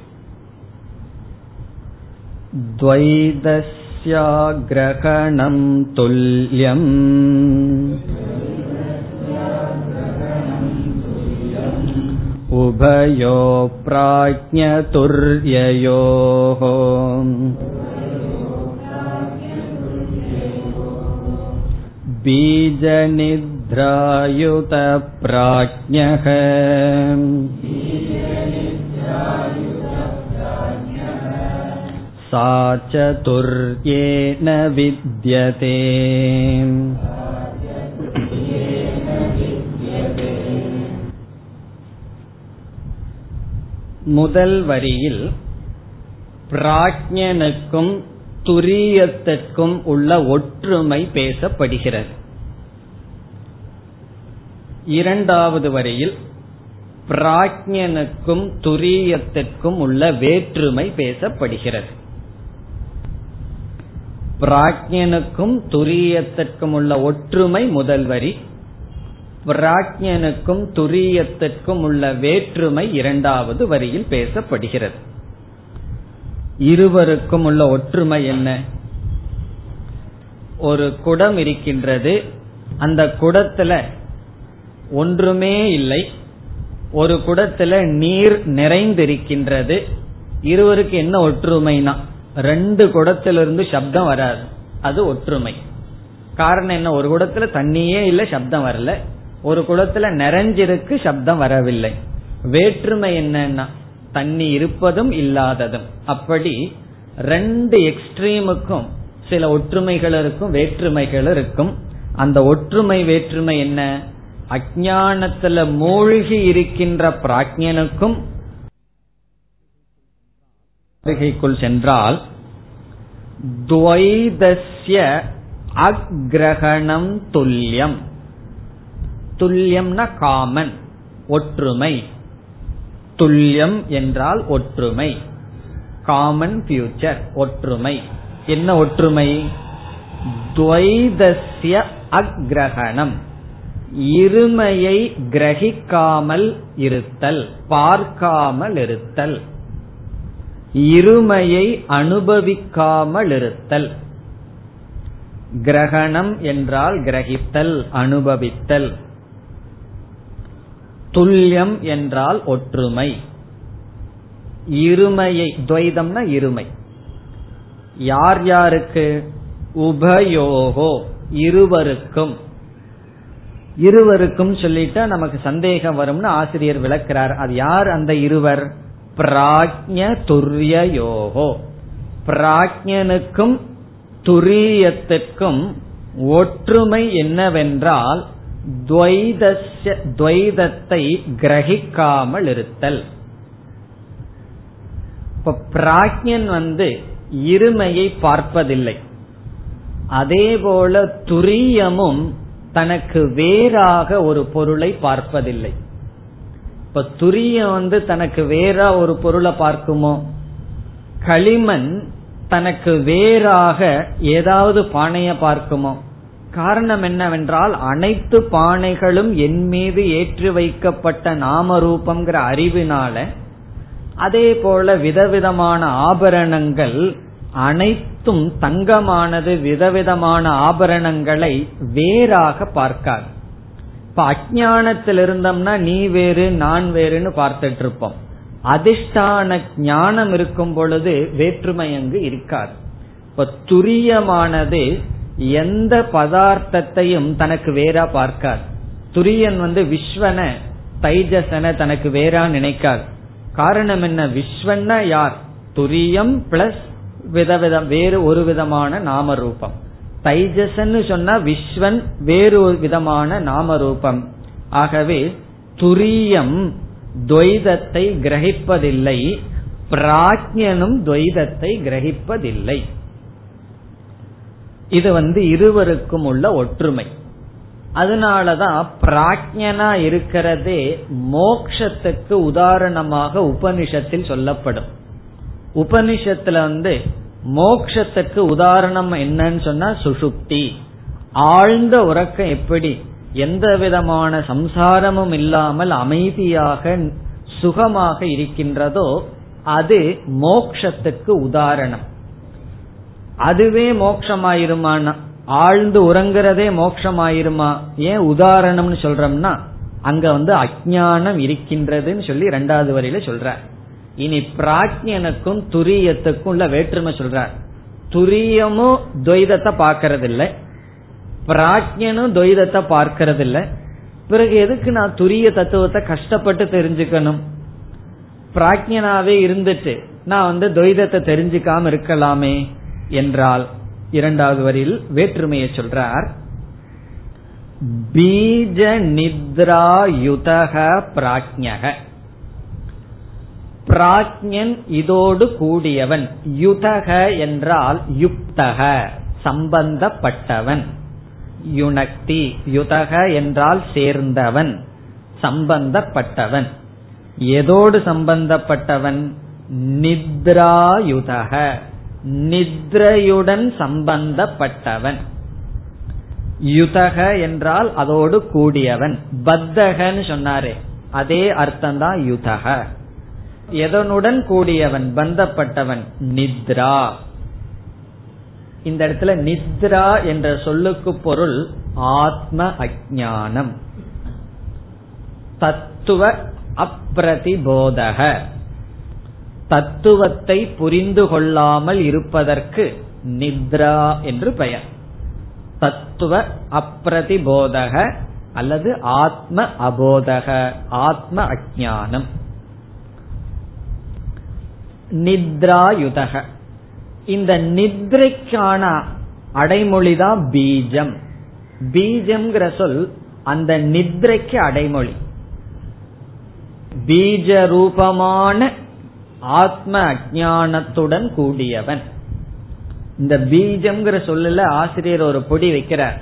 द्वैतस्याग्रहणं तुल्यम् उभयो प्राज्ञतुर्ययोः बीजनिद्रायुतप्राज्ञः सा चतुर्येण विद्यते முதல் வரியில் பிராஜ்யனுக்கும் துரியத்திற்கும் உள்ள ஒற்றுமை பேசப்படுகிறது இரண்டாவது வரியில் பிராஜ்யனுக்கும் துரியத்திற்கும் உள்ள வேற்றுமை பேசப்படுகிறது பிராஜ்யனுக்கும் துரியத்திற்கும் உள்ள ஒற்றுமை முதல் வரி. பிராக்ஞனுக்கும் துரியத்திற்கும் உள்ள வேற்றுமை இரண்டாவது வரியில் பேசப்படுகிறது. இருவருக்கும் உள்ள ஒற்றுமை என்ன? ஒரு குடம் இருக்கின்றது. அந்த குடத்துல ஒன்றுமே இல்லை. ஒரு குடத்துல நீர் நிறைந்திருக்கின்றது. இருவருக்கு என்ன ஒற்றுமைனா? ரெண்டு குடத்திலிருந்து சப்தம் வராது. அது ஒற்றுமை. காரணம் என்ன? ஒரு குடத்துல தண்ணியே இல்லை சப்தம் வரல. ஒரு குடத்துல நிறைஞ்சிருக்கு சப்தம் வரவில்லை. வேற்றுமை என்னன்னா தண்ணி இருப்பதும் இல்லாததும். அப்படி ரெண்டு எக்ஸ்ட்ரீமுக்கும் சில ஒற்றுமைகள் இருக்கும் வேற்றுமைகள் இருக்கும். அந்த ஒற்றுமை வேற்றுமை என்ன? அஜானத்துல மூழ்கி இருக்கின்ற பிராஜ்யனுக்கும் வருகைக்குள் சென்றால் துவைதஸ்ய அக்ரகணம் துல்லியம். துல்லியம்னா காமன் ஒற்றுமை. துல்லியம் என்றால் ஒற்றுமை. காமன் ஃபியூச்சர் ஒற்றுமை. என்ன ஒற்றுமை? துவைதஸ்ய அக்ரகணம். இருமையை கிரகிக்காமல் இருத்தல் பார்க்காமல் இருத்தல். இருமையை அனுபவிக்காமல் இருத்தல் கிரகணம் என்றால் கிரகித்தல் அனுபவித்தல். துல்லியம் என்றால் ஒற்றுமை. இருமையை துவைதம்னா இருமை. யார் யாருக்கு? உபயோகோ இருவருக்கும். இருவருக்கும் சொல்லிட்டா நமக்கு சந்தேகம் வரும்னு ஆசிரியர் விளக்கிறார். அது யார் அந்த இருவர்? பிராஜ்ய துரியயோகோ பிராஜ்யனுக்கும் துரியத்திற்கும் ஒற்றுமை என்னவென்றால் துவைதத்தை கிரகிக்காமல் இருத்தல். இப்ப பிராஜ்யன் வந்து இருமையை பார்ப்பதில்லை. அதேபோல துரியமும் தனக்கு வேறாக ஒரு பொருளை பார்ப்பதில்லை. இப்ப துரியம் வந்து தனக்கு வேற ஒரு பொருளை பார்க்குமோ? களிமண் தனக்கு வேறாக ஏதாவது பானைய பார்க்குமோ? காரணம் என்னவென்றால் அனைத்து பானைகளும் என் மீது ஏற்றி வைக்கப்பட்ட நாம ரூபம்ங்கிற அறிவினால அதே போல விதவிதமான ஆபரணங்கள் அனைத்தும் தங்கமானது விதவிதமான ஆபரணங்களை வேறாக பார்க்காது. இப்ப அஜானத்தில் இருந்தோம்னா நீ வேறு நான் வேறுன்னு பார்த்துட்டு இருப்போம் அதிஷ்டான ஞானம் இருக்கும் பொழுது வேற்றுமை அங்கு இருக்காது. இப்ப துரியமானது எந்த பதார்த்தத்தையும் தனக்கு வேறா பார்க்காது. துரியன் வந்து விஸ்வன தைஜசன தனக்கு வேறா நினைக்காது. காரணம் என்ன? விஸ்வன்னா யார்? துரியம் பிளஸ் விதவிதம் வேறு ஒரு விதமான நாம ரூபம் தைஜசன்னு சொன்னா விஸ்வன் வேறு ஒரு விதமான நாம ரூபம் ஆகவே துரியம் துவைதத்தை கிரகிப்பதில்லை பிராஜ்யனும் துவைதத்தை கிரகிப்பதில்லை. இது வந்து இருவருக்கும் உள்ள ஒற்றுமை. அதனாலதான் பிராஜ்யனா இருக்கிறதே மோக்ஷத்துக்கு உதாரணமாக உபனிஷத்தில் சொல்லப்படும். உபனிஷத்துல வந்து மோக்ஷத்துக்கு உதாரணம் என்னன்னு சொன்னா சுசுப்தி. ஆழ்ந்த உறக்கம் எப்படி? எந்த விதமான சம்சாரமும் இல்லாமல் அமைதியாக சுகமாக இருக்கின்றதோ அது மோக்ஷத்துக்கு உதாரணம். அதுவே மோக்ஷமாயிருமானா? ஆழ்ந்து உறங்குறதே மோட்சமாயிருமா ஏன் உதாரணம்னு சொல்றோம்னா அங்க வந்து அஜானம் இருக்கின்றதுன்னு சொல்லி ரெண்டாவது வரையில சொல்ற இனி பிராஜ்யனுக்கும் துரியத்துக்கும் உள்ள வேற்றுமை சொல்றார். துரியமும் துவைதத்தை பார்க்கறது இல்லை பிராஜ்யனும் துவைதத்தை பார்க்கறது இல்லை பிறகு எதுக்கு நான் துரிய தத்துவத்தை கஷ்டப்பட்டு தெரிஞ்சுக்கணும்? பிராஜ்யனாவே இருந்துட்டு நான் வந்து துவைதத்தை தெரிஞ்சுக்காம இருக்கலாமே என்றால் இரண்டாவது வரியில் வேற்றுமையை சொல்றார். பீஜ நித்ராயுதக பிராஜ்யக. பிராஜ்யன் இதோடு கூடியவன். யுதக என்றால் யுக்தக சம்பந்தப்பட்டவன். யுனக்தி யுதக என்றால் சேர்ந்தவன் சம்பந்தப்பட்டவன். எதோடு சம்பந்தப்பட்டவன்? நித்ராயுதக நித்ரையுடன் சம்பந்தப்பட்டவன். யுதக என்றால் அதோடு கூடியவன். பத்தகன்னு சொன்னாரே அதே அர்த்தம் தான் யுதக. எதனுடன் கூடியவன் பந்தப்பட்டவன்? நித்ரா. இந்த இடத்துல நித்ரா என்ற சொல்லுக்கு பொருள் ஆத்ம அஜானம் தத்துவ அப்பிரதிபோதக. தத்துவத்தை புரிந்து கொள்ளாமல் இருப்பதற்கு நித்ரா என்று பெயர். தத்துவ அப்பிரதிபோதக அல்லது ஆத்ம அபோதக ஆத்ம அஜானம் நித்ராயுதக. இந்த நித்ரைக்கான அடைமொழிதான் பீஜம். பீஜம்ங்கிற சொல் அந்த நித்ரைக்கு அடைமொழி. பீஜ ரூபமான ஆத்ம அஜானத்துடன் கூடியவன். இந்த பீஜம்ங்கிற சொல்லல ஆசிரியர் ஒரு பொடி வைக்கிறார்.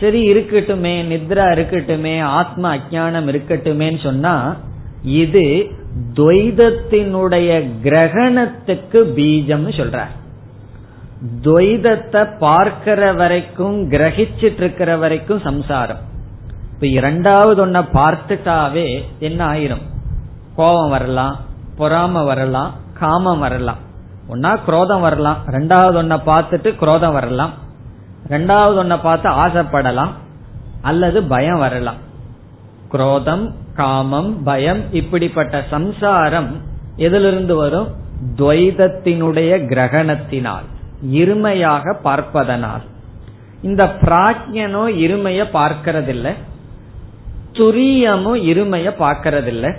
சரி இருக்கட்டுமே நித்ரா இருக்கட்டுமே ஆத்ம அஜானம் இருக்கட்டுமேன்னு சொன்னா இது துவைதத்தினுடைய கிரகணத்துக்கு பீஜம் சொல்றார். துவைதத்தை பார்க்கிற வரைக்கும் கிரகிச்சிட்டு இருக்கிற வரைக்கும் சம்சாரம். இப்ப இரண்டாவது ஒன்ன பார்த்துட்டாவே என்ன ஆயிரும்? கோபம் வரலாம் பொறாம வரலாம் காமம் வரலாம். ஒன்னா குரோதம் வரலாம். ரெண்டாவது ஒன்ன பார்த்துட்டு குரோதம் வரலாம். ரெண்டாவது ஒன்ன பார்த்து ஆசைப்படலாம். அல்லது பயம் வரலாம். குரோதம் காமம் பயம் இப்படிப்பட்ட சம்சாரம் எதிலிருந்து வரும்? துவைதத்தினுடைய கிரகணத்தினால் இருமையாக பார்ப்பதனால். இந்த பிராஜ்யனோ இருமைய பார்க்கறதில்லை. துரியமும் இருமைய பார்க்கறதில்லை.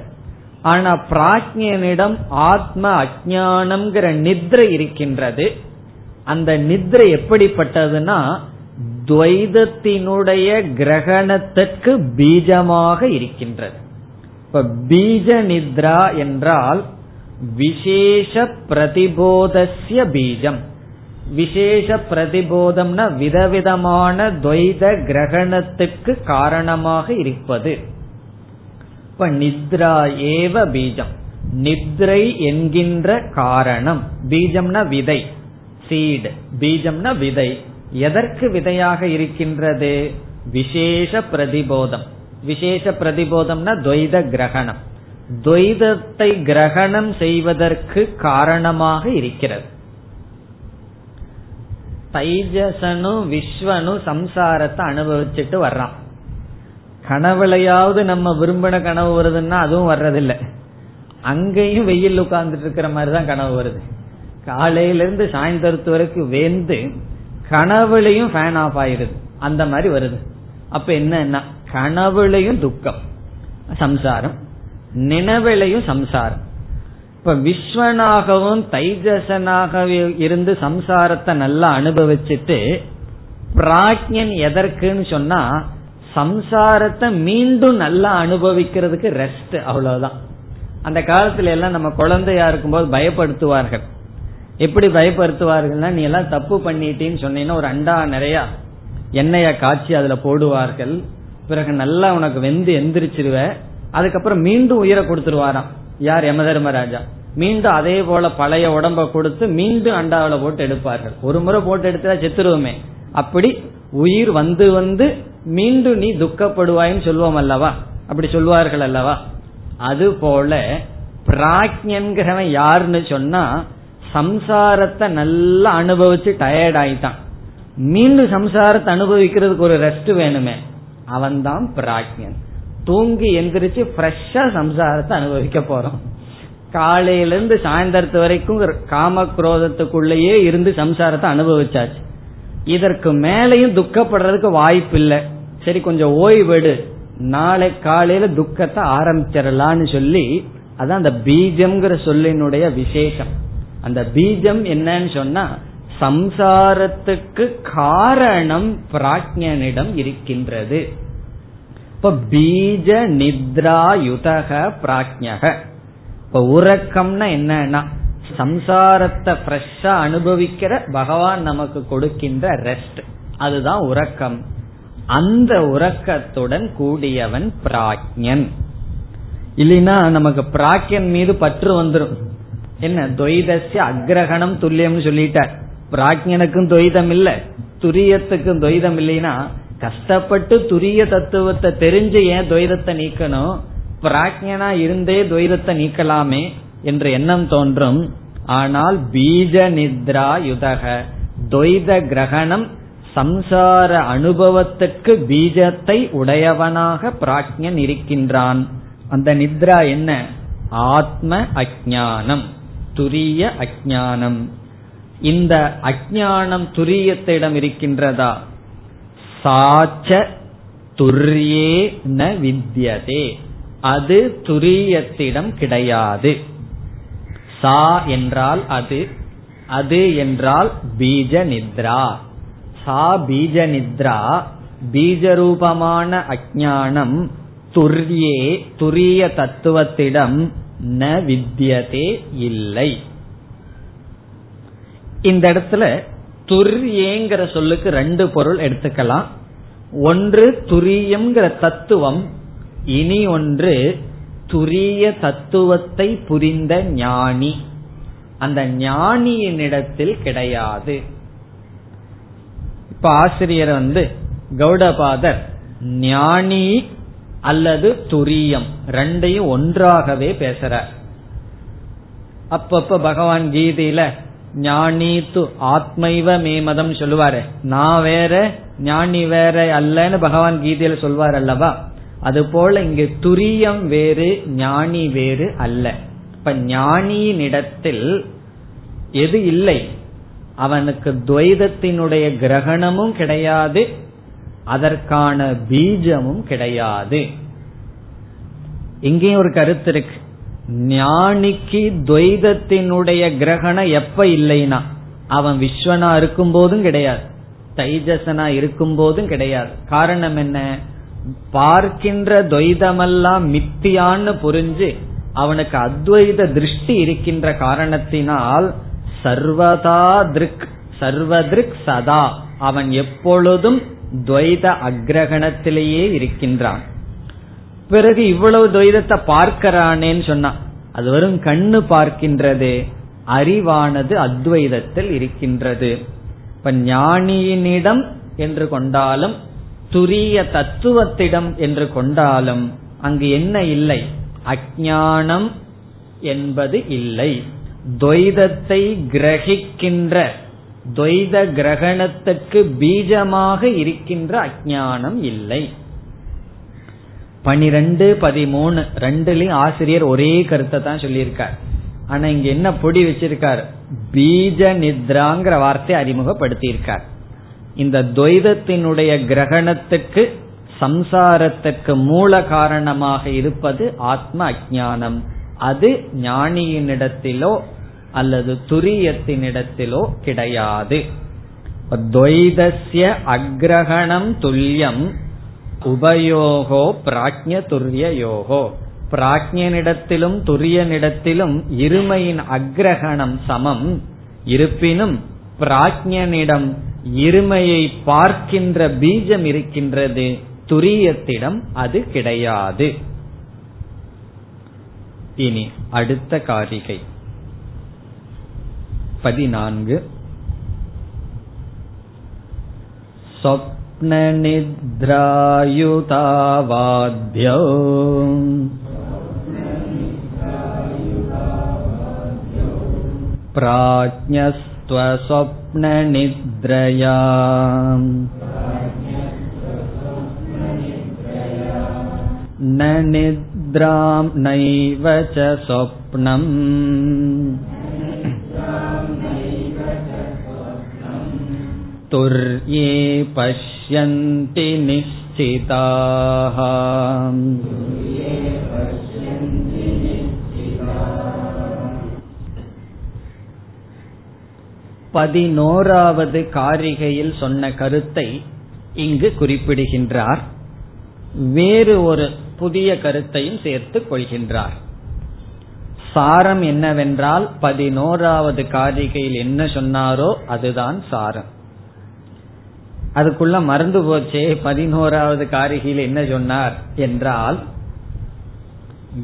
ஆனா பிராஜ்யனிடம் ஆத்ம அஜானம்ங்கிற நித்ரை இருக்கின்றது. அந்த நித்ரை எப்படிப்பட்டதுன்னா துவைதத்தினுடைய கிரகணத்திற்கு பீஜமாக இருக்கின்றது. இப்ப பீஜ நித்ரா என்றால் விசேஷ பிரதிபோதசிய பீஜம். விசேஷ பிரதிபோதம்னா விதவிதமான துவைத கிரகணத்துக்கு காரணமாக இருப்பது. இப்ப நித்ரா ஏவ பீஜம். நித்ரை என்கின்ற காரணம். பீஜம்னா விதை. சீடு. பீஜம்னா விதை. எதற்கு விதையாக இருக்கின்றது? விசேஷ பிரதிபோதம். விசேஷ பிரதிபோதம்னா துவைத கிரகணம். துவைதத்தை கிரகணம் செய்வதற்கு காரணமாக இருக்கிறது. தைஜசனும் விஸ்வனும் சம்சாரத்தை அனுபவிச்சுட்டு வர்றான். கனவுலையாவது நம்ம விரும்பின கனவு வருதுன்னா அதுவும் வர்றதில்லை. அங்கேயும் வெயில் உட்கார்ந்துட்டு இருக்கிற மாதிரி தான் கனவு வருது. காலையிலிருந்து சாயந்தரத்து வரைக்கும் வேந்து கனவுலையும் ஃபேன் ஆஃப் ஆயிருது அந்த மாதிரி வருது. அப்ப என்னன்னா கனவுலையும் துக்கம் சம்சாரம். நினைவிலையும் சம்சாரம். இப்ப விஸ்வனாகவும் தைஜசனாகவே இருந்து சம்சாரத்தை நல்லா அனுபவிச்சுட்டு பிராஜ்யன் எதற்குன்னு சொன்னா சம்சாரத்தை மீண்டும் நல்லா அனுபவிக்கிறதுக்கு ரெஸ்ட் அவ்வளவுதான். அந்த காலத்துல எல்லாம் நம்ம குழந்தையா இருக்கும்போது பயப்படுத்துவார்கள். எப்படி பயப்படுத்துவார்கள்னா நீ எல்லாம் தப்பு பண்ணிட்டேன்னு சொன்னீங்கன்னா ஒரு அண்டா நிறைய எண்ணெய காய்ச்சி அதுல போடுவார்கள். பிறகு நல்லா உனக்கு வெந்து எந்திரிச்சிருவ. அதுக்கப்புறம் மீண்டும் உயிரை கொடுத்துருவாராம். யார் யமதர்மராஜா? மீண்டும் அதே போல பழைய உடம்ப கொடுத்து மீண்டும் அண்டாவில போட்டு எடுப்பார்கள். ஒரு முறை போட்டு எடுத்தா செத்துருவோமே. அப்படி உயிர் வந்து வந்து மீண்டும் நீ துக்கப்படுவாயின்னு சொல்லுவோம் அல்லவா? அப்படி சொல்லுவார்கள் அல்லவா? அது போல பிராக்யன்கிறவன் யாருன்னு சொன்னா சம்சாரத்தை நல்லா அனுபவிச்சு டயர்ட் ஆயிட்டான். மீண்டும் சம்சாரத்தை அனுபவிக்கிறதுக்கு ஒரு ரெஸ்ட் வேணுமே. அவன் தான் தூங்கி எந்திரிச்சு ஃப்ரெஷ்ஷா சம்சாரத்தை அனுபவிக்க போறோம். காலையிலிருந்து சாயந்தரத்து வரைக்கும் காம குரோதத்துக்குள்ளேயே இருந்து சம்சாரத்தை அனுபவிச்சாச்சு. இதற்கு மேலையும் துக்கப்படுறதுக்கு வாய்ப்பு இல்லை. சரி கொஞ்சம் ஓய்வெடு. நாளை காலையில துக்கத்தை ஆரம்பிச்சிடலான்னு சொல்லி அதான் அந்த பீஜம்ங்கிற சொல்லினுடைய விசேஷம். அந்த பீஜம் என்னன்னு சொன்னா சம்சாரத்துக்கு காரணம் பிராஜ்யனிடம் இருக்கின்றது. இப்ப பீஜ நித்ரா யுதக பிராஜ்யக இப்ப உறக்கம்னா என்னன்னா சம்சாரத்தை ஃப்ரெஷ்ஷா அனுபவிக்கிற பகவான் நமக்கு கொடுக்கின்ற ரெஸ்ட் அதுதான் உறக்கம். அந்த உறக்கத்துடன் கூடியவன் பிராக்ஞன் இல்லைன்னா நமக்கு பிராக்கியன் மீது பற்று வந்துடும் என்ன துவைதசிய அக்ரகணம் துல்லியம்னு சொல்லிட்டார். பிராக்ஞனுக்கும் துவைதம் இல்ல துரியத்துக்கும் துவைதம் இல்லைன்னா கஷ்டப்பட்டு துரிய தத்துவத்தை தெரிஞ்சு ஏன் துவைதத்தை நீக்கணும்? பிராக்ஞனா இருந்தே துவைதத்தை நீக்கலாமே என்ற எண்ணம் தோன்றும். ஆனால் பீஜ நித்ரா யுதக. துவைத கிரகணம் சம்சார அனுபவத்துக்கு பீஜத்தை உடையவனாக பிராக்ஞன் இருக்கின்றான். அந்த நித்ரா என்ன? ஆத்ம அஜானம் துரிய அஜானம் இந்த அஜானம் துரியத்திடம் இருக்கின்றதா? சாச்ச துரியே ந வித்யதே. அது துரியத்திடம் கிடையாது. சா என்றால் அது அது என்றால் பீஜ நித்ரா சா பீஜ நித்ரா பீஜரூபமான அஜானம் துர்யே துரிய தத்துவத்திடம் ந வித்யதே இல்லை. இந்த இடத்துல துரியேங்கிற சொல்லுக்கு ரெண்டு பொருள் எடுத்துக்கலாம். ஒன்று துரியம்ங்கிற தத்துவம் இனி ஒன்று துரிய தத்துவத்தை புரிந்த ஞானி. அந்த ஞானியினிடத்தில் கிடையாது. இப்ப ஆசிரியர் வந்து கௌடபாதர் ஞானி அல்லது துரியம் ரெண்டையும் ஒன்றாகவே பேசுறார். அப்பப்ப பகவான் கீதையில ஞானி து ஆத்மைவ மேமதம் சொல்லுவாரு. நான் வேற ஞானி வேற அல்லன்னு பகவான் கீதையில சொல்வார் அல்லவா? அது போல இங்கு துரியம் வேறு ஞானி வேறு அல்ல. இப்ப ஞானியினிடத்தில் எது இல்லை? அவனுக்கு துவைதத்தினுடைய கிரகணமும் கிடையாது அதற்கான பீஜமும் கிடையாது. இங்கேயும் ஒரு கருத்து இருக்கு. ஞானிக்கு துவைதத்தினுடைய கிரகணம் எப்ப இல்லைனா அவன் விஸ்வனா இருக்கும் போதும் கிடையாது. தைஜசனா இருக்கும் போதும் கிடையாது. காரணம் என்ன? பார்க்கின்ற துவைதமெல்லாம் மித்தியான்னு புரிஞ்சு அவனுக்கு அத்வைத திருஷ்டி இருக்கின்ற காரணத்தினால் சர்வதா திருக் சர்வதிருக் சதா அவன் எப்பொழுதும் துவைத அக்ரகணத்திலேயே இருக்கின்றான். பிறகு இவ்வளவு துவைதத்தை பார்க்கிறானேன்னு சொன்னான் அது வரும் கண்ணு பார்க்கின்றது அறிவானது அத்வைதத்தில் இருக்கின்றது. இப்ப ஞானியினிடம் என்று கொண்டாலும் துரிய தத்துவத்திடம் என்று கொண்டாலும் அங்கு என்ன இல்லை? அஜானம் என்பது இல்லை. துவைதத்தை கிரகிக்கின்ற துவைத கிரகணத்துக்கு பீஜமாக இருக்கின்ற அஜானம் இல்லை. பனிரெண்டு பதிமூணு ரெண்டுலயும் ஆசிரியர் ஒரே கருத்தை தான் சொல்லியிருக்கார். ஆனா இங்க என்ன பொடி வச்சிருக்கார்? பீஜ நித்ராங்கிற வார்த்தை அறிமுகப்படுத்தியிருக்கார். இந்த துவைதத்தினுடைய கிரகணத்துக்கு சம்சாரத்துக்கு மூல காரணமாக இருப்பது ஆத்ம அஜானம் அது ஞானியினிடத்திலோ அல்லது துரியத்தினிடத்திலோ கிடையாது. துவைதஸ்ய அக்ரகணம் துல்லியம் உபயோகோ பிராஜ்ய துரிய யோகோ பிராஜ்யனிடத்திலும் துரியனிடத்திலும் இருமையின் அக்ரகணம் சமம். இருப்பினும் பிராஜ்யனிடம் இருமையை பார்க்கின்ற பீஜம் இருக்கின்றது. துரியத்திடம் அது கிடையாது. இனி அடுத்த காரிகை. பதினான்கு. स्वप्ननिद्रायुतावाद्यौ प्राज्ञस्त्वस्वप्ननिद्रया न निद्रां नैव च स्वप्नम् तुर्ये पश्यन्ति निश्चिताः பதினோராவது காரிகையில் சொன்ன கருத்தை இங்கு குறிப்பிடுகின்றார் வேறு ஒரு புதிய கருத்தையும் சேர்த்துக் கொள்கின்றார் சாரம் என்னவென்றால் பதினோராவது காரிகையில் என்ன சொன்னாரோ அதுதான் சாரம் அதுக்குள்ள மறந்து போச்சே பதினோராவது காரிகையில் என்ன சொன்னார் என்றால்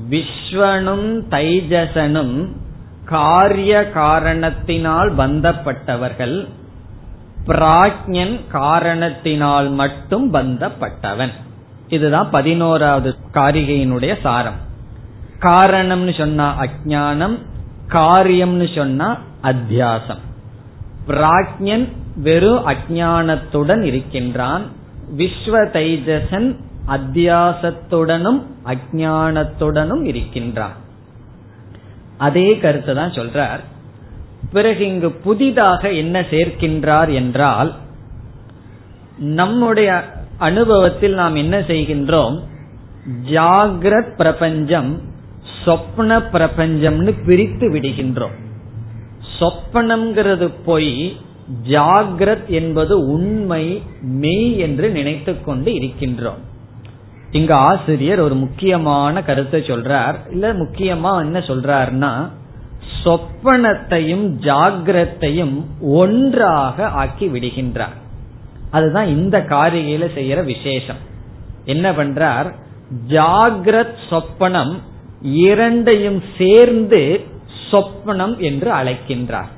விஸ்வனும் தைஜசனும் காரிய காரணத்தினால் பந்தப்பட்டவர்கள் பிராஜ்யன் காரணத்தினால் மட்டும் பந்தப்பட்டவன். இதுதான் பதினோராவது காரிகையினுடைய சாரம். காரணம்னு சொன்னா அஜானம் காரியம்னு சொன்னா அத்தியாசம். பிராஜ்யன் வெறும் அஜானத்துடன் இருக்கின்றான். விஸ்வ தைஜசன் அத்தியாசத்துடனும் அஜானத்துடனும் இருக்கின்றான். அதே கருத்தை தான் சொல்றார். பிறகு இங்கு புதிதாக என்ன சேர்க்கின்றார் என்றால் நம்முடைய அனுபவத்தில் நாம் என்ன செய்கின்றோம்? ஜாகிரத் பிரபஞ்சம் சொப்ன பிரபஞ்சம்னு பிரித்து விடுகின்றோம். சொப்பனம்ங்கிறது பொய் ஜாகிரத் என்பது உண்மை மெய் என்று நினைத்து கொண்டு இருக்கின்றோம். இங்க ஆசிரியர் ஒரு முக்கியமான கருத்தை சொல்றார். இல்ல முக்கியமா என்ன சொல்றாருன்னா சொப்பனத்தையும் ஜாகிரத்தையும் ஒன்றாக ஆக்கி விடுகின்றார். அதுதான் இந்த காரிகையில செய்யற விசேஷம். என்ன பண்றார்? ஜாகிரத் சொப்பனம் இரண்டையும் சேர்ந்து சொப்பனம் என்று அழைக்கின்றார்.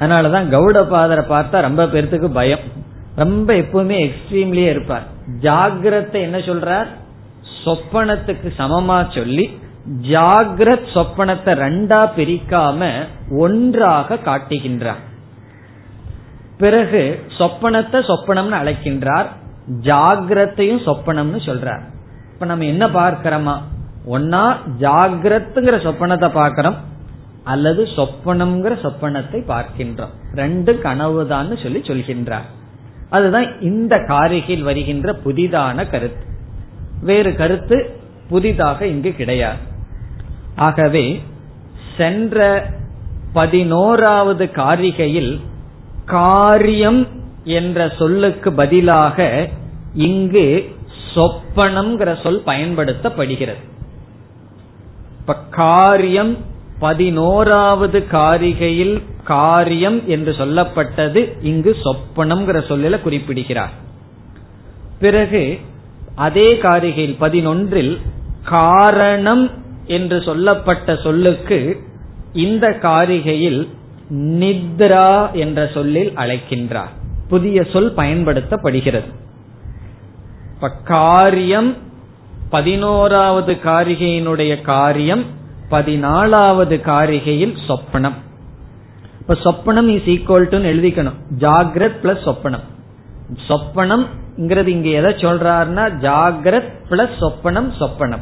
அதனாலதான் கௌடபாதரை பார்த்தா ரொம்ப பேர்த்துக்கு பயம். ரொம்ப எப்பவுமே எக்ஸ்ட்ரீம்லயே இருப்பார். ஜாகிரத்தை என்ன சொல்றார்? சொப்பனத்துக்கு சமமா சொல்லி ஜாகிரத் சொப்பனத்தை ரெண்டா பிரிக்காம ஒன்றாக காட்டுகின்றார். பிறகு சொப்பனத்தை சொப்பனம்னு அழைக்கின்றார் ஜாகிரத்தையும் சொப்பனம்னு சொல்றார். இப்ப நம்ம என்ன பார்க்கிறோமா? ஒன்னா ஜாகிரத்துங்கிற சொப்பனத்தை பார்க்கிறோம் அல்லது சொப்பனம்ங்கிற சொப்பனத்தை பார்க்கின்றோம். ரெண்டு கனவுதான் சொல்லி சொல்கின்றார். அதுதான் இந்த காரிகையில் வருகின்ற புதிதான கருத்து. வேறு கருத்து புதிதாக இங்கு கிடையாது. ஆகவே சென்ற பதினோராவது காரிகையில் காரியம் என்ற சொல்லுக்கு பதிலாக இங்கு சொப்பனம்ங்கிற சொல் பயன்படுத்தப்படுகிறது. இப்ப காரியம் பதினோராவது காரிகையில் காரியம் என்று சொல்லப்பட்டது இங்கு சொப்பனம்ங்கிற சொல்லில குறிப்பிடுகிறார். பிறகு அதே காரிகையில் பதினொன்றில் காரணம் என்று சொல்லப்பட்ட சொல்லுக்கு இந்த காரிகையில் நித்ரா என்ற சொல்லில் அழைக்கின்றார். புதிய சொல் பயன்படுத்தப்படுகிறது. இப்ப காரியம் பதினோராவது காரிகையினுடைய காரியம் பதினாலாவது காரிகையில் சொப்பனம். இப்ப சொப்பனம் இஸ் ஈக்குவல் டு எழுதிக்கணும். ஜாகிரத் பிளஸ் சொப்பனம். சொப்பனம் இங்க எதை சொல்றாருன்னா ஜாகிரத் பிளஸ் சொப்பனம் சொப்பனம்.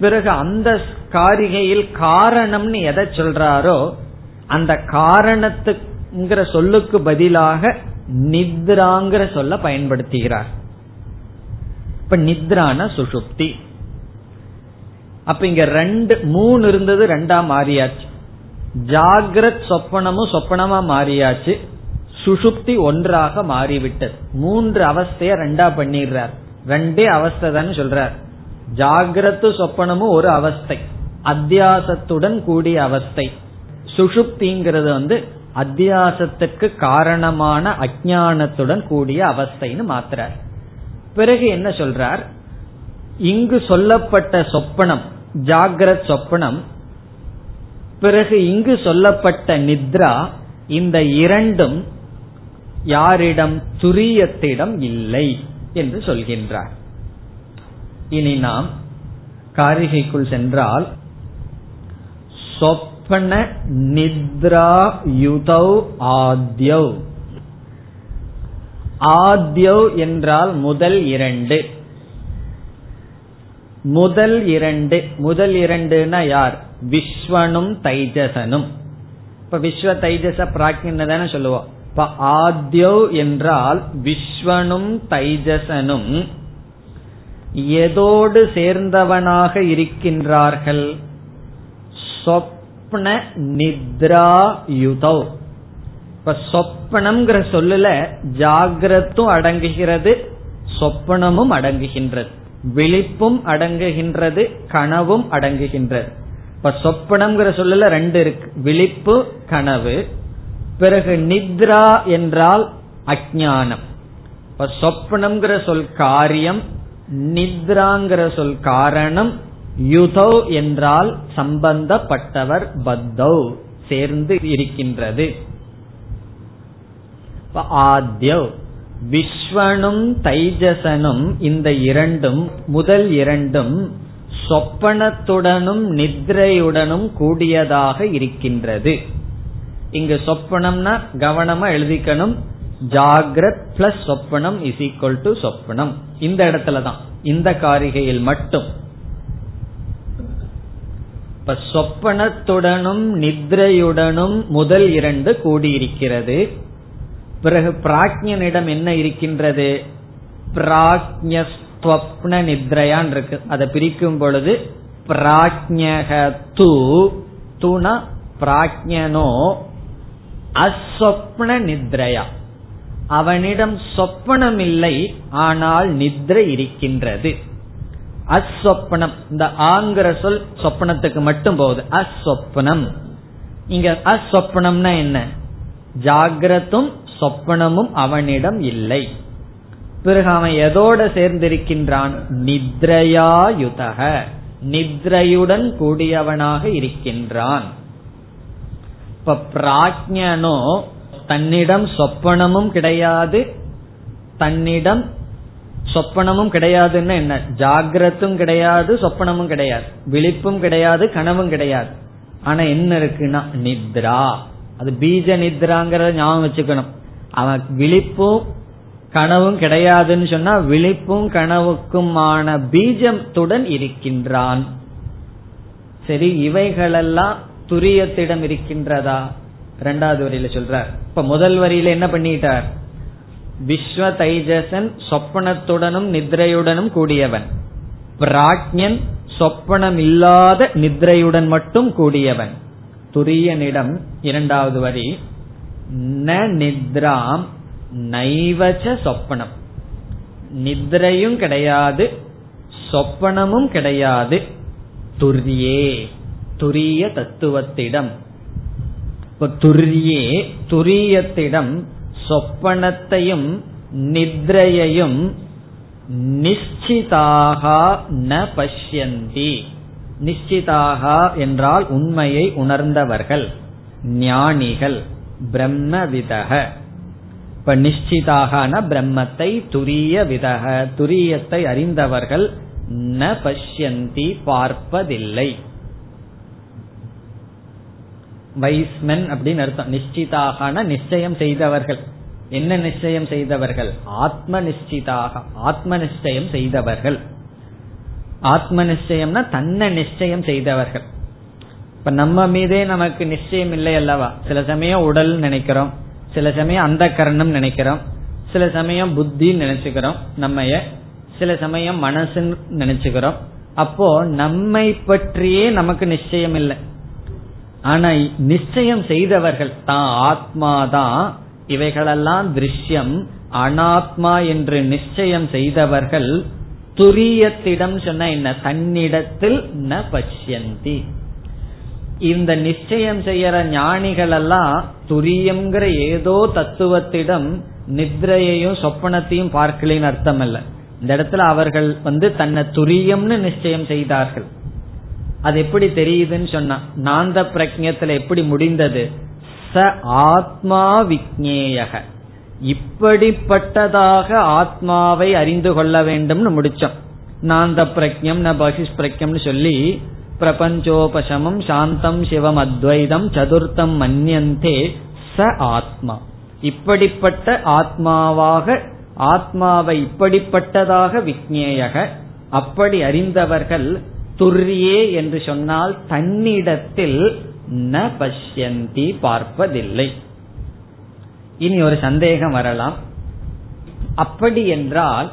பிறகு அந்த காரிகையில் காரணம்னு எதை சொல்றாரோ அந்த காரணத்துங்கிற சொல்லுக்கு பதிலாக நித்ராங்கிற சொல்ல பயன்படுத்துகிறார். இப்ப நித்ரான சுஷுப்தி. அப்ப இங்க ரெண்டு மூணு இருந்தது ரெண்டா மாறியாச்சு. ஜாகிரத் சொப்பனமும் சொப்பனமா மாறியாச்சு. சுஷுப்தி ஒன்றாக மாறிவிட்டது. மூன்று அவஸ்தைய ரெண்டா பண்ணிடுறார். ரெண்டே அவஸ்தை தான் சொல்றார். ஜாகிரத்து சொப்பனமும் ஒரு அவஸ்தை. அத்தியாசத்துடன் கூடிய அவஸ்தை. சுஷுப்திங்கிறது வந்து அத்தியாசத்துக்கு காரணமான அஜானத்துடன் கூடிய அவஸ்தைன்னு மாத்திரார் பிறகு என்ன சொல்றார்? இங்கு சொல்லப்பட்ட சொப்பனம் ஜாகிரத் சொப்பனம் பிறகு இங்கு சொல்லப்பட்ட நித்ரா இந்த இரண்டும் யாரிடம் துரியத்திடம் இல்லை என்று சொல்கின்றார். இனி நாம் காரிகைக்குள் சென்றால் சொப்பன நித்ரா யுதௌ ஆத்யௌ. ஆத்யௌ என்றால் முதல் இரண்டு. முதல் இரண்டு முதல் இரண்டுனா யார்? விஸ்வனும் தைஜசனும். இப்ப விஸ்வ தைஜச பிராக்ஞன் தானே சொல்லுவோம். இப்ப ஆத்யோ என்றால் விஸ்வனும் தைஜசனும் எதோடு சேர்ந்தவனாக இருக்கின்றார்கள்? சொப்ன நித்ரா யுதோ. இப்ப சொப்பனம்ங்கிற சொல்லுல ஜாகிரத்தும் அடங்குகிறது சொப்பனமும் அடங்குகின்றது. விழிப்பும் அடங்குகின்றது கனவும் அடங்குகின்றது. இப்ப சொப்பனம்ங்கிற சொல்லல ரெண்டு இருக்கு. விழிப்பு கனவு. பிறகு நித்ரா என்றால் அஜானம் இப்ப சொப்பனம்ங்கிற சொல் காரியம் நித்ராங்கிற சொல் காரணம் யுதௌ என்றால் சம்பந்தப்பட்டவர் பத்தௌ சேர்ந்து இருக்கின்றது. ஆத்யவ் விஸ்வனும் தைஜசனும் இந்த இரண்டும் முதல் இரண்டும் சொப்பனத்துடனும் நித்ரையுடனும் கூடியதாக இருக்கின்றது. இங்கு சொப்பனம்னா கவனமா எழுதிக்கணும். ஜாகிரத் பிளஸ் சொப்பனம் இஸ் ஈக்வல் டு சொப்பனம். இந்த இடத்துல தான். இந்த காரிகையில் மட்டும். இப்ப சொப்பனத்துடனும் நித்ரையுடனும் முதல் இரண்டு கூடியிருக்கிறது. பிறகு பிராக்ஞனிடம் என்ன இருக்கின்றது? பிராக்ஞஸ்வப்ன நித்ரையான் இருக்கு. அதை பிரிக்கும் பொழுது பிராக்ஞக து துனா பிராக்ஞனோ அஸ்வப்ன நித்ரையா. அவனிடம் சொப்பனம் இல்லை ஆனால் நித்ரை இருக்கின்றது. அஸ்வப்னம் இந்த ஆங்கிற சொல் சொப்பனத்துக்கு மட்டும் போகுது. அஸ்வப்னம். இங்க அஸ்வப்னம்னா என்ன? ஜாகிரத்தும் சொப்பனமும் அவனிடம் இல்லை. பிறகு அவன் எதோட சேர்ந்திருக்கின்றான்? நித்ரையாயுதக. நித்ரையுடன் கூடியவனாக இருக்கின்றான். இப்ப பிராஜ்யனோ தன்னிடம் சொப்பனமும் கிடையாது. தன்னிடம் சொப்பனமும் கிடையாதுன்னு என்ன? ஜாகிரத்தும் கிடையாது சொப்பனமும் கிடையாது. விழிப்பும் கிடையாது கனவும் கிடையாது. ஆனா என்ன இருக்குன்னா? நித்ரா. அது பீஜ நித்ராங்கிறத ஞாபகம் வச்சுக்கணும். அவன் விழிப்பும் கனவும் கிடையாதுன்னு சொன்னா விழிப்பும் கனவுக்குமான பீஜத்துடன் இருக்கின்றான். சரி இவைகளெல்லாம் துரியத்திடம் இருக்கின்றதா? ரெண்டாவது வரியில சொல்றார். இப்ப முதல் வரியில என்ன பண்ணிட்டார்? விஸ்வ தைஜசன் சொப்பனத்துடனும் நித்ரையுடனும் கூடியவன். பிராக்ஞன் சொப்பனம் இல்லாத நித்ரையுடன் மட்டும் கூடியவன். துரியனிடம் இரண்டாவது வரி. ந நித்ராம் நைவச்ச சொப்பனம். நித்ரையும் கிடையாது சொப்பனமும் கிடையாது. துரியே துரிய தத்துவத்திடம். துரியே துரியத்திடம் சொப்பனத்தையும் நித்ரையையும் நிச்சிதாக ந பஷ்யந்தி. நிச்சிதாக என்றால் உண்மையை உணர்ந்தவர்கள் ஞானிகள். பிரம்மவிதக இப்ப நிச்சிதாக பிரம்மத்தை துரிய விதக துரியத்தை அறிந்தவர்கள் ந பஷ்யந்தி பார்ப்பதில்லை. வைஸ்மென் அப்படின்னு அர்த்தம். நிச்சிதாக நிச்சயம் செய்தவர்கள். என்ன நிச்சயம் செய்தவர்கள்? ஆத்ம நிச்சிதாக ஆத்ம நிச்சயம் செய்தவர்கள். ஆத்ம நிச்சயம்னா தன்னை நிச்சயம் செய்தவர்கள். இப்ப நம்ம மீதே நமக்கு நிச்சயம் இல்லை அல்லவா? சில சமயம் உடல் நினைக்கிறோம் சில சமயம் அந்த கரணம் நினைக்கிறோம் சில சமயம் புத்தின்னு நினைச்சுக்கிறோம் நம்ம சில சமயம் மனசுன்னு நினைச்சுக்கிறோம். அப்போ நம்மை பற்றியே நமக்கு நிச்சயம் இல்லை. ஆனா நிச்சயம் செய்தவர்கள் தான் ஆத்மாதான் இவைகளெல்லாம் திருஷ்யம் அனாத்மா என்று நிச்சயம் செய்தவர்கள் துரியத்திடம் சொன்ன என்ன? தன்னிடத்தில் ந பஷ்யந்தி இந்த நிச்சயம் செய்யற ஞானிகள் எல்லாம் துரியம்ங்கிற ஏதோ தத்துவத்திடம் நித்ரையையும் சொப்பனத்தையும் பார்க்கலின்னு அர்த்தம் அல்ல இந்த இடத்துல அவர்கள் வந்து தன்னை துரியம்னு நிச்சயம் செய்தார்கள். அது எப்படி தெரியுதுன்னு சொன்னா நாந்த பிரஜத்துல எப்படி முடிந்தது? ச ஆத்மா விக்னேயக. இப்படிப்பட்டதாக ஆத்மாவை அறிந்து கொள்ள வேண்டும்னு முடிச்சோம். நாந்த பிரஜம் ந பகிஷ் பிரஜம்னு சொல்லி பிரபஞ்சோபசமம் சாந்தம் சிவம் அத்வைதம் சதுர்த்தம் மன்யந்தே ச ஆத்மா இப்படிப்பட்ட ஆத்மாவாக ஆத்மாவை இப்படிப்பட்டதாக விக்னேயக அப்படி அறிந்தவர்கள் துர்ரியே என்று சொன்னால் தன்னிடத்தில் ந பஷ்யந்தி பார்ப்பதில்லை. இனி ஒரு சந்தேகம் வரலாம். அப்படி என்றால்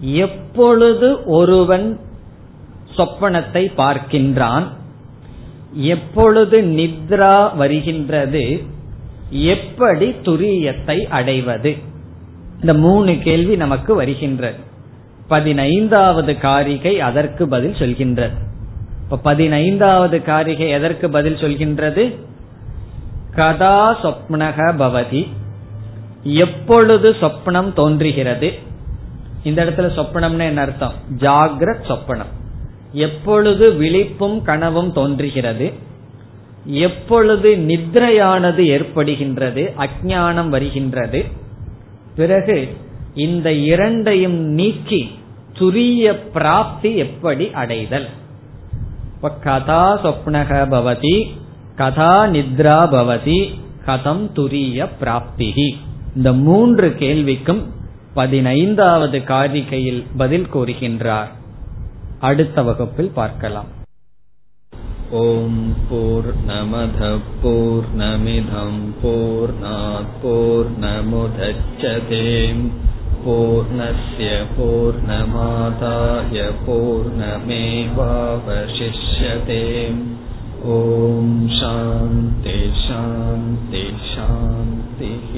எப்பொழுது ஒருவன் சொப்பனத்தை பார்க்கின்றான். எப்பொழுது நித்ரா வருகின்றது எப்படி துரியத்தை அடைவது? இந்த மூணு கேள்வி நமக்கு வருகின்றது. பதினைந்தாவது காரிகை அதற்கு பதில் சொல்கின்றது. இப்ப பதினைந்தாவது காரிகை எதற்கு பதில் சொல்கின்றது? கதா சொப்னக பவதி. எப்பொழுது சொப்னம் தோன்றுகிறது? இந்த இடத்துல சொப்பனம்னு என்ன அர்த்தம்? ஜாகிரத் சொப்பனம் எப்பொழுது விழிப்பும் கனவும் தோன்றுகிறது எப்பொழுது நித்ரையானது ஏற்படுகின்றது அஜானம் வருகின்றது பிறகு இந்த இரண்டையும் நீக்கி துரிய பிராப்தி எப்படி அடைதல்? கதா சொப்னக பவதி கதா நித்ரா பவதி கதம் துரிய பிராப்திகி இந்த மூன்று கேள்விக்கும் பதினைந்தாவது காரிகையில் பதில் கூறுகின்றார். அடுத்த வகுப்பில் பார்க்கலாம் ॐ पूर्णमधपूर्णमिधं पूर्णात्पूर्णमुदच्छते पूर्णस्य पूर्णमादाय पूर्णमेवावशिष्यते ॐ शान्ति शान्ति शान्तिः